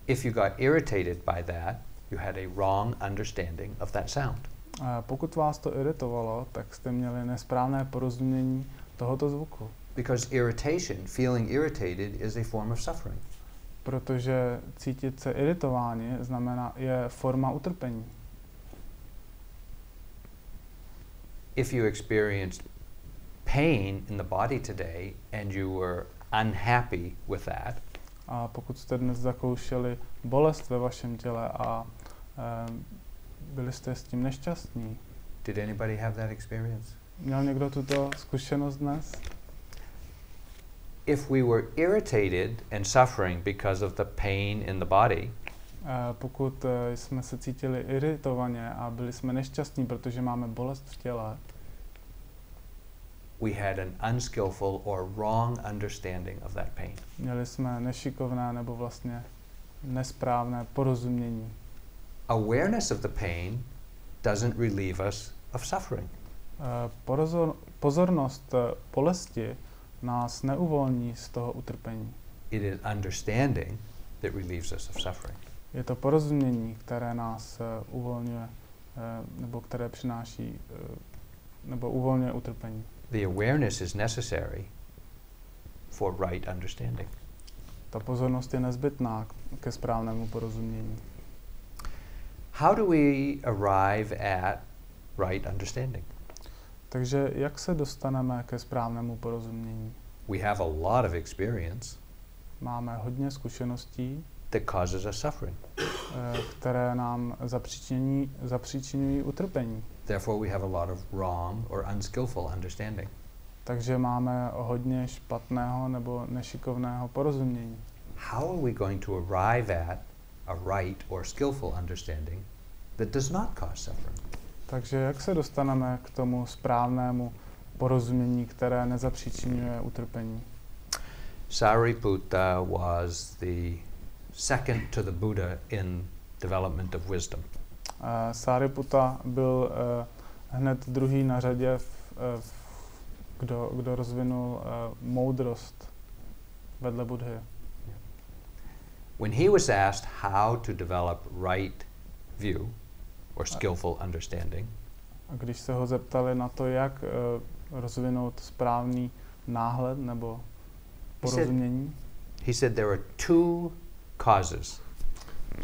If you got irritated by that, you had a wrong understanding of that sound. Pokud vás to iritovalo, tak jste měli nesprávné porozumění tohoto zvuku. Because irritation, feeling irritated, is a form of suffering. Protože cítit se iritováni znamená, je forma utrpení. If you experienced pain in the body today and you were unhappy with that, A pokud jste dnes zakoušeli bolest ve vašem těle a um, byli jste s tím nešťastní, did anybody have that experience? měl někdo tuto zkušenost dnes? If we were irritated and suffering because of the pain in the body, Eh, Pokud eh, jsme se cítili iritovaně a byli jsme nešťastní, protože máme bolest v těle, we had an unskillful or wrong understanding of that pain. měli jsme nešikovné nebo vlastně nesprávné porozumění. Awareness of the pain doesn't relieve us of suffering. Eh, pozornost eh, bolesti nás neuvolní z toho utrpení. It is understanding that relieves us of suffering. Je to porozumění, které nás eh, uvolňuje, nebo které přináší, nebo uvolňuje utrpení. The awareness is necessary for right understanding. Ta pozornost je nezbytná k- ke správnému porozumění. How do we arrive at right understanding? Takže jak se dostaneme ke správnému porozumění? We have a lot of experience Máme hodně zkušeností, that causes us suffering. eh, které nám zapříčiní, zapříčinují utrpení. Therefore, we have a lot of wrong or unskillful understanding. Takže máme hodně špatného nebo nešikovného porozumění. How are we going to arrive at a right or skillful understanding that does not cause suffering? Takže jak se dostaneme k tomu správnému porozumění, které nezapříčinuje utrpení? Sariputta was the second to the Buddha in development of wisdom. Uh, Sariputta byl uh, hned druhý na řadě, v, uh, v, kdo, kdo rozvinul uh, moudrost vedle Budhy. When he was asked how to develop right view or skillful understanding, A když se ho zeptali na to, jak uh, rozvinout správný náhled nebo He said- porozumění, he said there are two causes.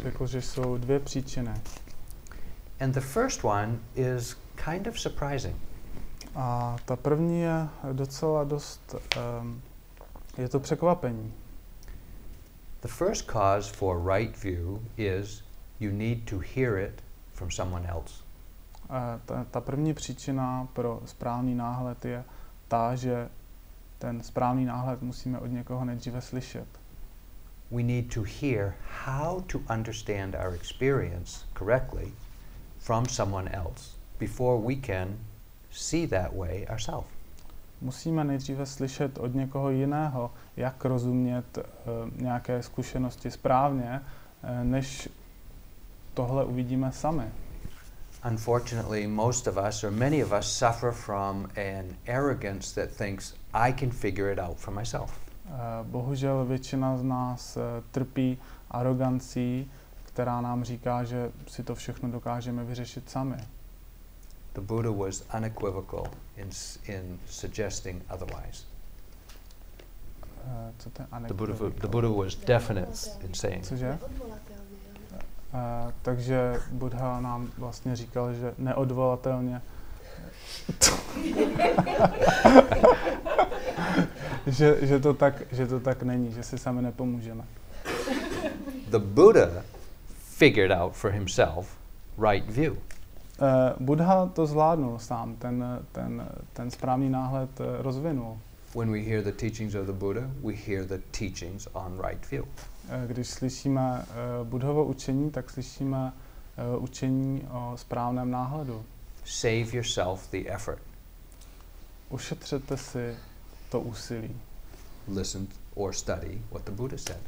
řekl, že jsou dvě příčiny. And the first one is kind of surprising. A ta první je docela dost, um, je to překvapení. The first cause for right view is you need to hear it from someone else. Ta, ta první příčina pro správný náhled je ta, že ten správný náhled musíme od někoho nejdříve slyšet. We need to hear how to understand our experience correctly from someone else before we can see that way ourselves. Musíme nejdříve slyšet od někoho jiného, jak rozumět uh, nějaké zkušenosti správně, uh, než tohle uvidíme sami. Unfortunately, most of us, or many of us, suffer from an arrogance that thinks, I can figure it out for myself. Uh, bohužel většina z nás trpí arogancí, která nám říká, že si to všechno dokážeme vyřešit sami. The Buddha was unequivocal in, in suggesting otherwise. Uh, co to je The Buddha, the Buddha was definite in saying, Cože? Uh, takže Buddha nám vlastně říkal, že neodvolatelně že, že, to tak, že to tak není, že si sami nepomůžeme. the Buddha figured out for himself right view. Uh, Buddha to zvládnul sám, ten, ten, ten správný náhled uh, rozvinul. When we hear the teachings of the Buddha, we hear the teachings on right view. Uh, když slyšíme uh, Budhovo učení, tak slyšíme uh, učení o správném náhledu. Save yourself the effort. Ušetřete si to úsilí. Listen or study what the Buddha said.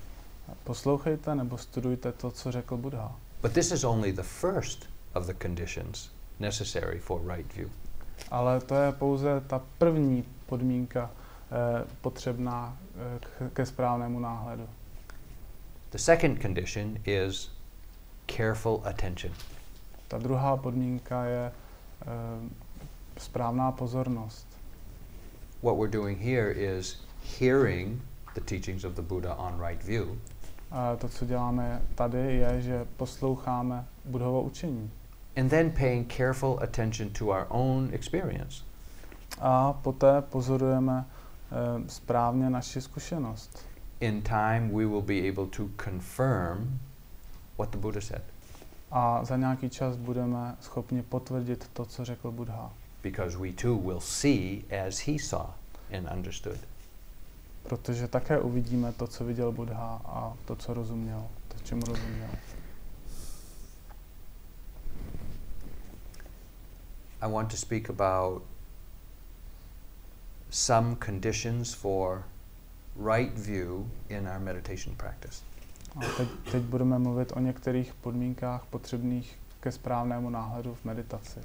Poslouchejte nebo studujte to, co řekl Buddha. But this is only the first of the conditions necessary for right view. Ale to je pouze ta první podmínka eh, potřebná eh, k, ke správnému náhledu. The second condition is careful attention. Ta druhá podmínka je eh, správná pozornost. What we're doing here is hearing the teachings of the Buddha on right view A to, co děláme tady, je, že posloucháme Budhovo učení. And then paying careful attention to our own experience. A poté pozorujeme eh, správně naši zkušenost. In time, we will be able to confirm what the Buddha said A za nějaký čas budeme schopni potvrdit to, co řekl Buddha. because we too will see as he saw and understood. Protože také uvidíme to, co viděl Buddha a to, co rozuměl, to, čemu rozuměl. I want to speak about some conditions for right view in our meditation practice. A teď, teď budeme mluvit o některých podmínkách potřebných ke správnému náhledu v meditaci.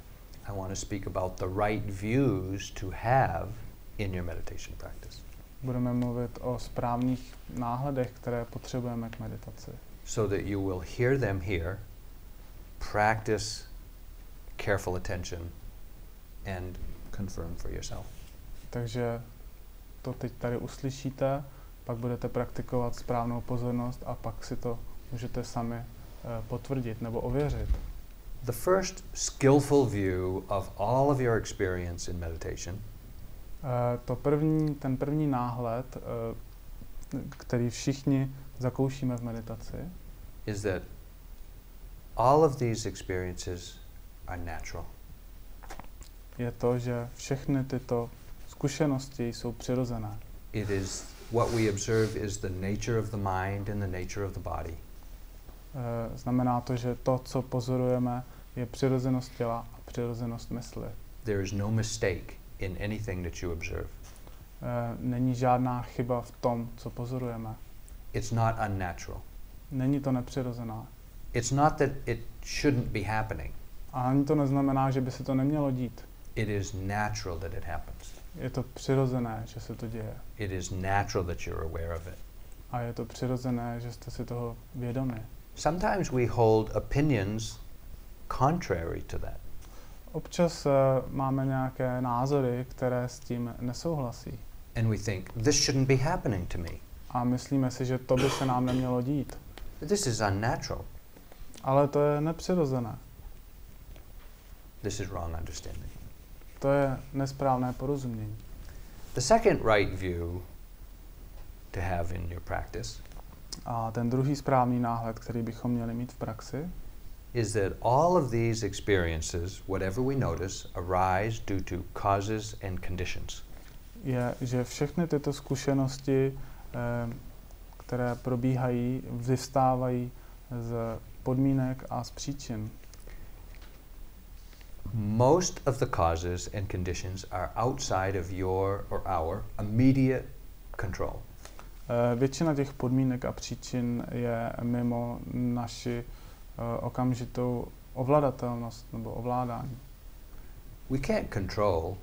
I want to speak about the right views to have in your meditation practice Budeme mluvit o správných náhledech, které potřebujeme k meditaci. so that you will hear them here, practice careful attention, and confirm for yourself. Takže to teď tady uslyšíte, pak budete praktikovat správnou pozornost a pak si to můžete sami eh, potvrdit nebo ověřit. The first skillful view of all of your experience in meditation Eh, To první, ten první náhled, eh, který všichni zakoušíme v meditaci, is that all of these experiences are natural. Je to, že všechny tyto zkušenosti jsou přirozené. It is what we observe is the nature of the mind and the nature of the body. Eh, Znamená to, že to, co pozorujeme, je přirozenost těla a přirozenost mysli. There is no mistake in anything that you observe. Eh, Není žádná chyba v tom, co pozorujeme. It's not unnatural. Není to nepřirozená. It's not that it shouldn't be happening. A ani to neznamená, že by se to nemělo dít. It is natural that it happens. Je to přirozené, že se to děje. It is natural that you're aware of it. A je to přirozené, že jste si toho vědomi. Sometimes we hold opinions contrary to that. Občas uh, máme nějaké názory, které s tím nesouhlasí. And we think, this shouldn't be happening to me. A myslíme si, že to by se nám nemělo dít. This is unnatural. Ale to je nepřirozené. This is wrong understanding. To je nesprávné porozumění. The second right view to have in your practice A ten druhý správný náhled, který bychom měli mít v praxi, is that all of these experiences, whatever we notice, arise due to causes and conditions. je, že všechny tyto zkušenosti, eh, které probíhají, vyvstávají z podmínek a z příčin. Most of the causes and conditions are outside of your or our immediate control. Eh, Většina těch podmínek a příčin je mimo naši eh, okamžitou ovladatelnost nebo ovládání. We can't control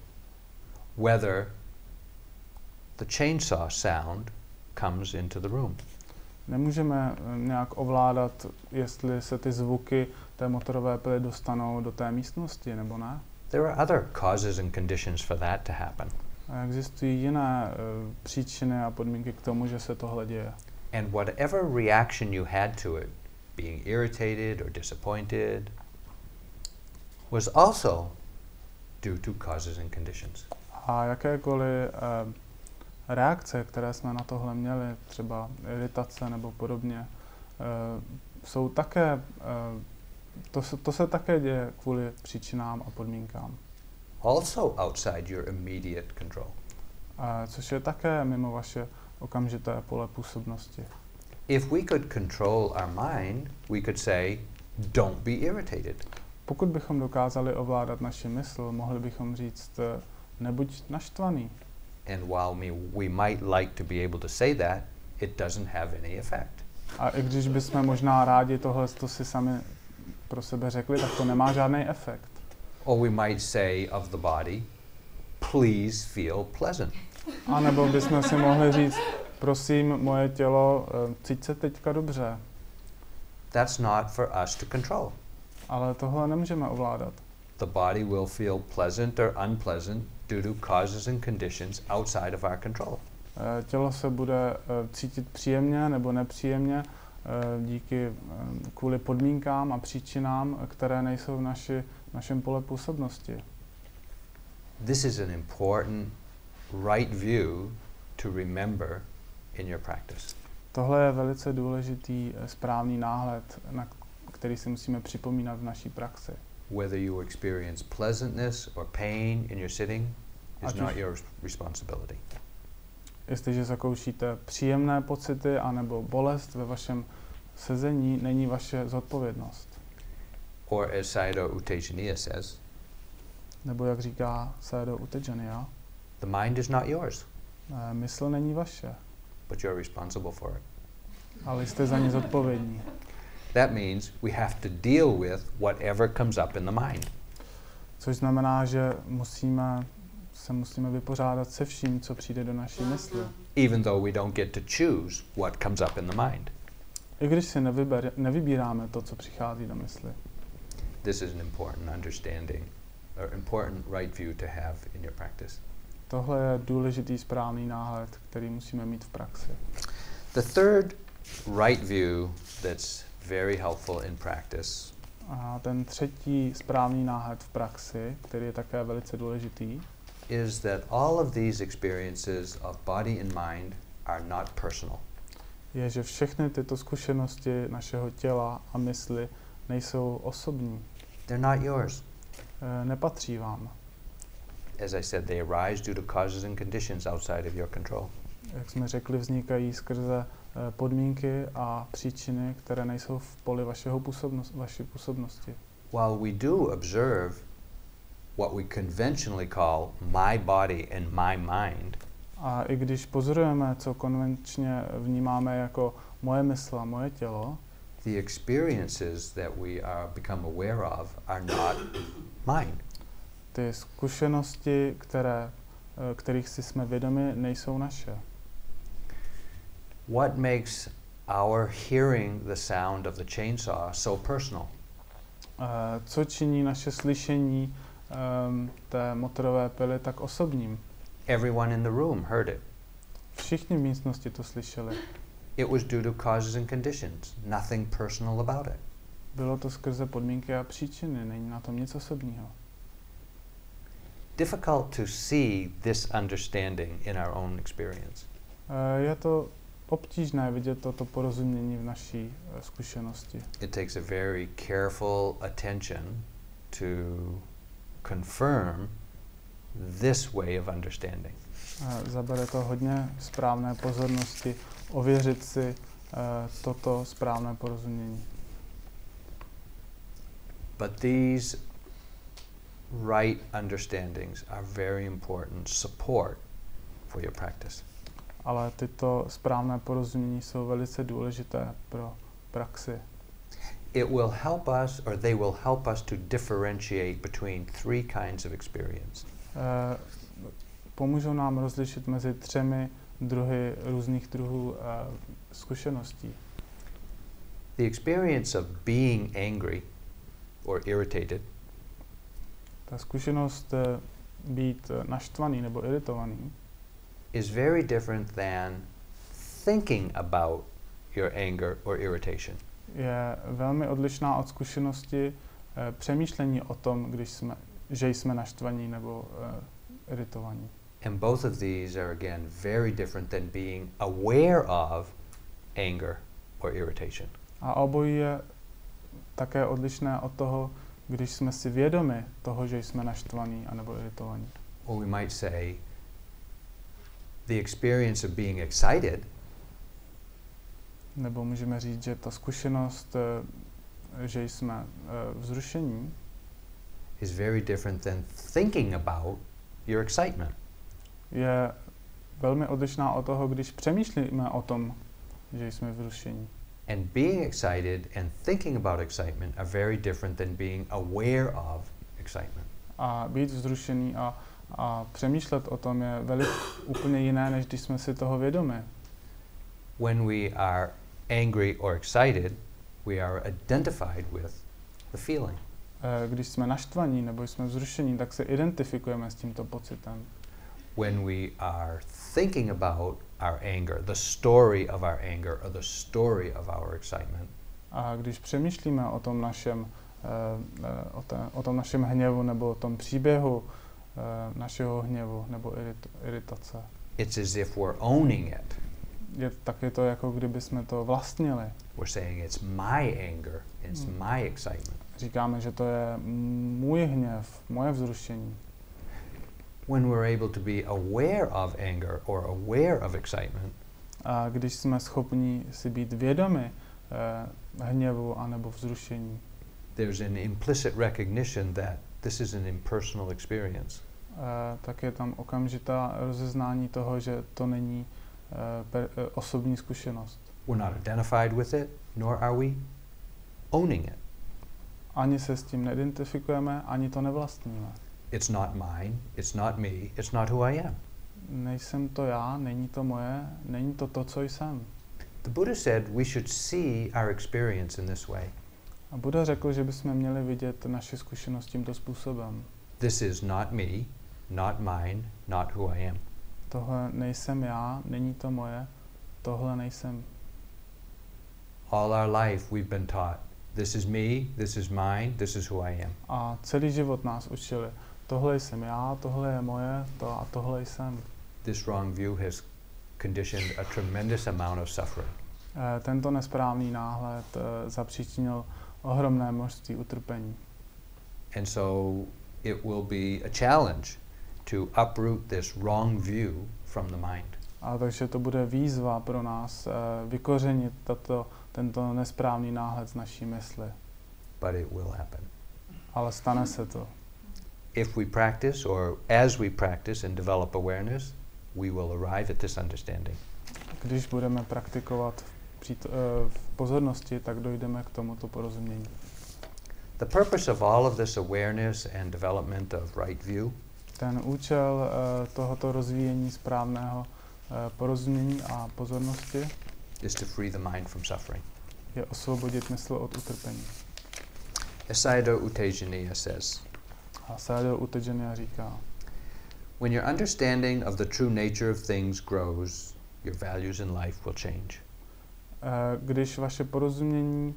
whether the chainsaw sound comes into the room. Nemůžeme eh, nějak ovládat, jestli se ty zvuky té motorové pily dostanou do té místnosti nebo ne. There are other causes and conditions for that to happen. A existují jiné eh, příčiny a podmínky k tomu, že se tohle děje. And whatever reaction you had to it, being irritated or disappointed, was also due to causes and conditions. A jakékoliv eh, reakce, které jsme na tohle měli, třeba iritace nebo podobně, eh, jsou také, eh, to, se- to se také děje kvůli příčinám a podmínkám. Also outside your immediate control. Eh, což je také mimo vaše okamžité pole působnosti. If we could control our mind, we could say, don't be irritated. Pokud bychom dokázali ovládat naši mysl, mohli bychom říct, eh, nebuď naštvaný. And while me, we might like to be able to say that, it doesn't have any effect. A i když bychom možná rádi tohle to si sami pro sebe řekli, tak to nemá žádný efekt. Or we might say of the body, please feel pleasant. A nebo bychom si mohli říct, prosím, moje tělo, eh, cít se teďka dobře. That's not for us to control. Ale tohle nemůžeme ovládat. The body will feel pleasant or unpleasant due to causes and conditions outside of our control. Eh, Tělo se bude eh, cítit příjemně nebo nepříjemně díky eh, kvůli podmínkám a příčinám, které nejsou v naši, našem pole působnosti. This is an important right view to remember in your practice. Tohle je velice důležitý eh, správný náhled, na který si musíme připomínat v naší praxi. Whether you experience pleasantness or pain in your sitting is not your responsibility. Jestliže zakoušíte příjemné pocity anebo bolest ve vašem sezení, není vaše zodpovědnost. Or as Sayadaw U Tejaniya says, Nebo jak říká Sayadaw Utejaniya, the mind is not yours, mysl není vaše, but you're responsible for it. ale jste za ní zodpovědní. That means we have to deal with whatever comes up in the mind. Což znamená, že musíme se musíme vypořádat se vším, co přijde do naší mysli. even though we don't get to choose what comes up in the mind. I když si nevyber, nevybíráme to, co přichází do mysli. This is an important understanding or important right view to have in your practice. Tohle je důležitý správný náhled, který musíme mít v praxi. The third right view that's very helpful in practice A ten třetí správný náhled v praxi, který je také velice důležitý, is that all of these experiences of body and mind are not personal. je, že všechny tyto zkušenosti našeho těla a mysli nejsou osobní. They're not yours. E, nepatří vám. As I said, they arise due to causes and conditions outside of your control. Jak jsme řekli, vznikají skrze e, podmínky a příčiny, které nejsou v poli vašeho působnost, vaší působnosti. While we do observe what we conventionally call my body and my mind, A i když pozorujeme, co konvenčně vnímáme jako moje mysl a moje tělo, the experiences that we are become aware of are not mine. ty zkušenosti, které, eh, kterých si jsme vědomi, nejsou naše. What makes our hearing the sound of the chainsaw so personal? Eh, Co činí naše slyšení um, té motorové pily tak osobním? Everyone in the room heard it. Všichni v místnosti to slyšeli. It was due to causes and conditions, nothing personal about it. Bylo to skrze podmínky a příčiny, není na tom nic osobního. Difficult to see this understanding in our own experience. Eh, Je to obtížné vidět toto porozumění v naší eh, zkušenosti. It takes a very careful attention to confirm this way of understanding. Zabere to hodně správné pozornosti, ověřit si eh, toto správné porozumění. But these right understandings are very important support for your practice. Ale tyto správné porozumění jsou velice důležité pro praxi. It will help us, or they will help us to differentiate between three kinds of experience. Eh, Pomůžou nám rozlišit mezi třemi druhy různých druhů eh, zkušeností. The experience of being angry or irritated Ta zkušenost eh, být eh, naštvaný nebo iritovaný is very different than thinking about your anger or irritation. Je velmi odlišná od zkušenosti eh, přemýšlení o tom, když jsme, že jsme naštvaní nebo eh, iritovaní. And both of these are again very different than being aware of anger or irritation. A obojí je také odlišné od toho, když jsme si vědomi toho, že jsme naštvaní anebo iritovaní. Or we might say the experience of being excited Nebo můžeme říct, že ta zkušenost, eh, že jsme eh, vzrušení, is very different than thinking about your excitement. je velmi odlišná od toho, když přemýšlíme o tom, že jsme vzrušení. And being excited and thinking about excitement are very different than being aware of excitement. A být vzrušený a A přemýšlet o tom je velik, úplně jiné, než když jsme si toho vědomi. When we are angry or excited, we are identified with the feeling. Eh, Když jsme naštvaní nebo jsme vzrušení, tak se identifikujeme s tímto pocitem. When we are thinking about our anger, the story of our anger or the story of our excitement, A když přemýšlíme o tom našem, eh, eh, o, té, o tom našem hněvu nebo o tom příběhu eh, našeho hněvu nebo irit, iritace, it's as if we're owning it. Je, tak je to jako kdyby jsme to vlastnili. We're saying it's my anger, it's Mm. my excitement. Říkáme, že to je můj hněv, moje vzrušení. When we're able to be aware of anger or aware of excitement, A když jsme schopni si být vědomi eh, hněvu anebo vzrušení, there's an implicit recognition that this is an impersonal experience. eh, tak je tam okamžitá rozeznání toho, že to není eh, per, eh, osobní zkušenost. We're not identified with it, nor are we owning it. Ani se s tím neidentifikujeme, ani to nevlastníme. It's not mine, it's not me, it's not who I am. Nejsem to já, není to moje, není to to, co jsem. The Buddha said we should see our experience in this way. A Buda řekl, že bychom měli vidět naši zkušenost tímto způsobem. This is not me, not mine, not who I am. Tohle nejsem já, není to moje, tohle nejsem. All our life we've been taught this is me, this is mine, this is who I am. A celý život nás učili, tohle jsem já, tohle je moje, to a tohle jsem. This wrong view has conditioned a tremendous amount of suffering. E, tento nesprávný náhled e, zapříčinil ohromné množství utrpení. And so it will be a challenge to uproot this wrong view from the mind. A takže to bude výzva pro nás e, vykořenit tato, tento nesprávný náhled z naší mysli. But it will happen. Ale stane se to. If we practice, or as we practice and develop awareness, we will arrive at this understanding. Když budeme praktikovat v, přít, e, v pozornosti, tak dojdeme k tomuto porozumění. The purpose of all of this awareness and development of right view Ten účel e, tohoto rozvíjení správného e, porozumění a pozornosti is to free the mind from suffering. je osvobodit mysl od utrpení. Asayado Utejaniya says, A Sádio Utejania říká, When your understanding of the true nature of things grows, your values in life will change. e, když vaše porozumění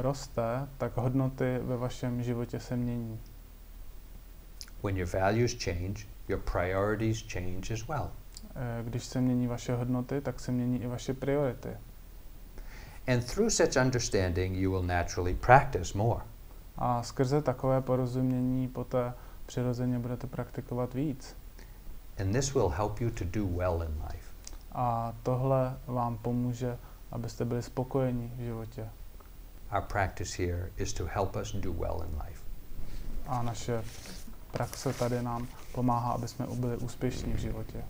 roste, tak hodnoty ve vašem životě se mění. When your values change, your priorities change as well. E, když se mění vaše hodnoty, tak se mění i vaše priority. And through such understanding, you will naturally practice more. A skrze takové porozumění poté přirozeně budete praktikovat víc. And this will help you to do well in life. A tohle vám pomůže, abyste byli spokojeni v životě. Our practice here is to help us do well in life. A naše praxe tady nám pomáhá, aby jsme byli úspěšní v životě.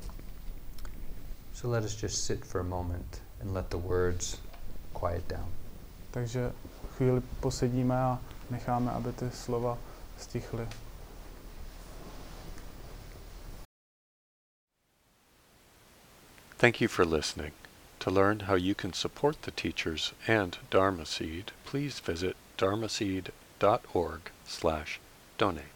So let us just sit for a moment and let the words quiet down. Takže chvíli posedíme a necháme, aby ty slova stichly. Thank you for listening. To learn how you can support the teachers and Dharma Seed, please visit dharmaseed.org slash donate.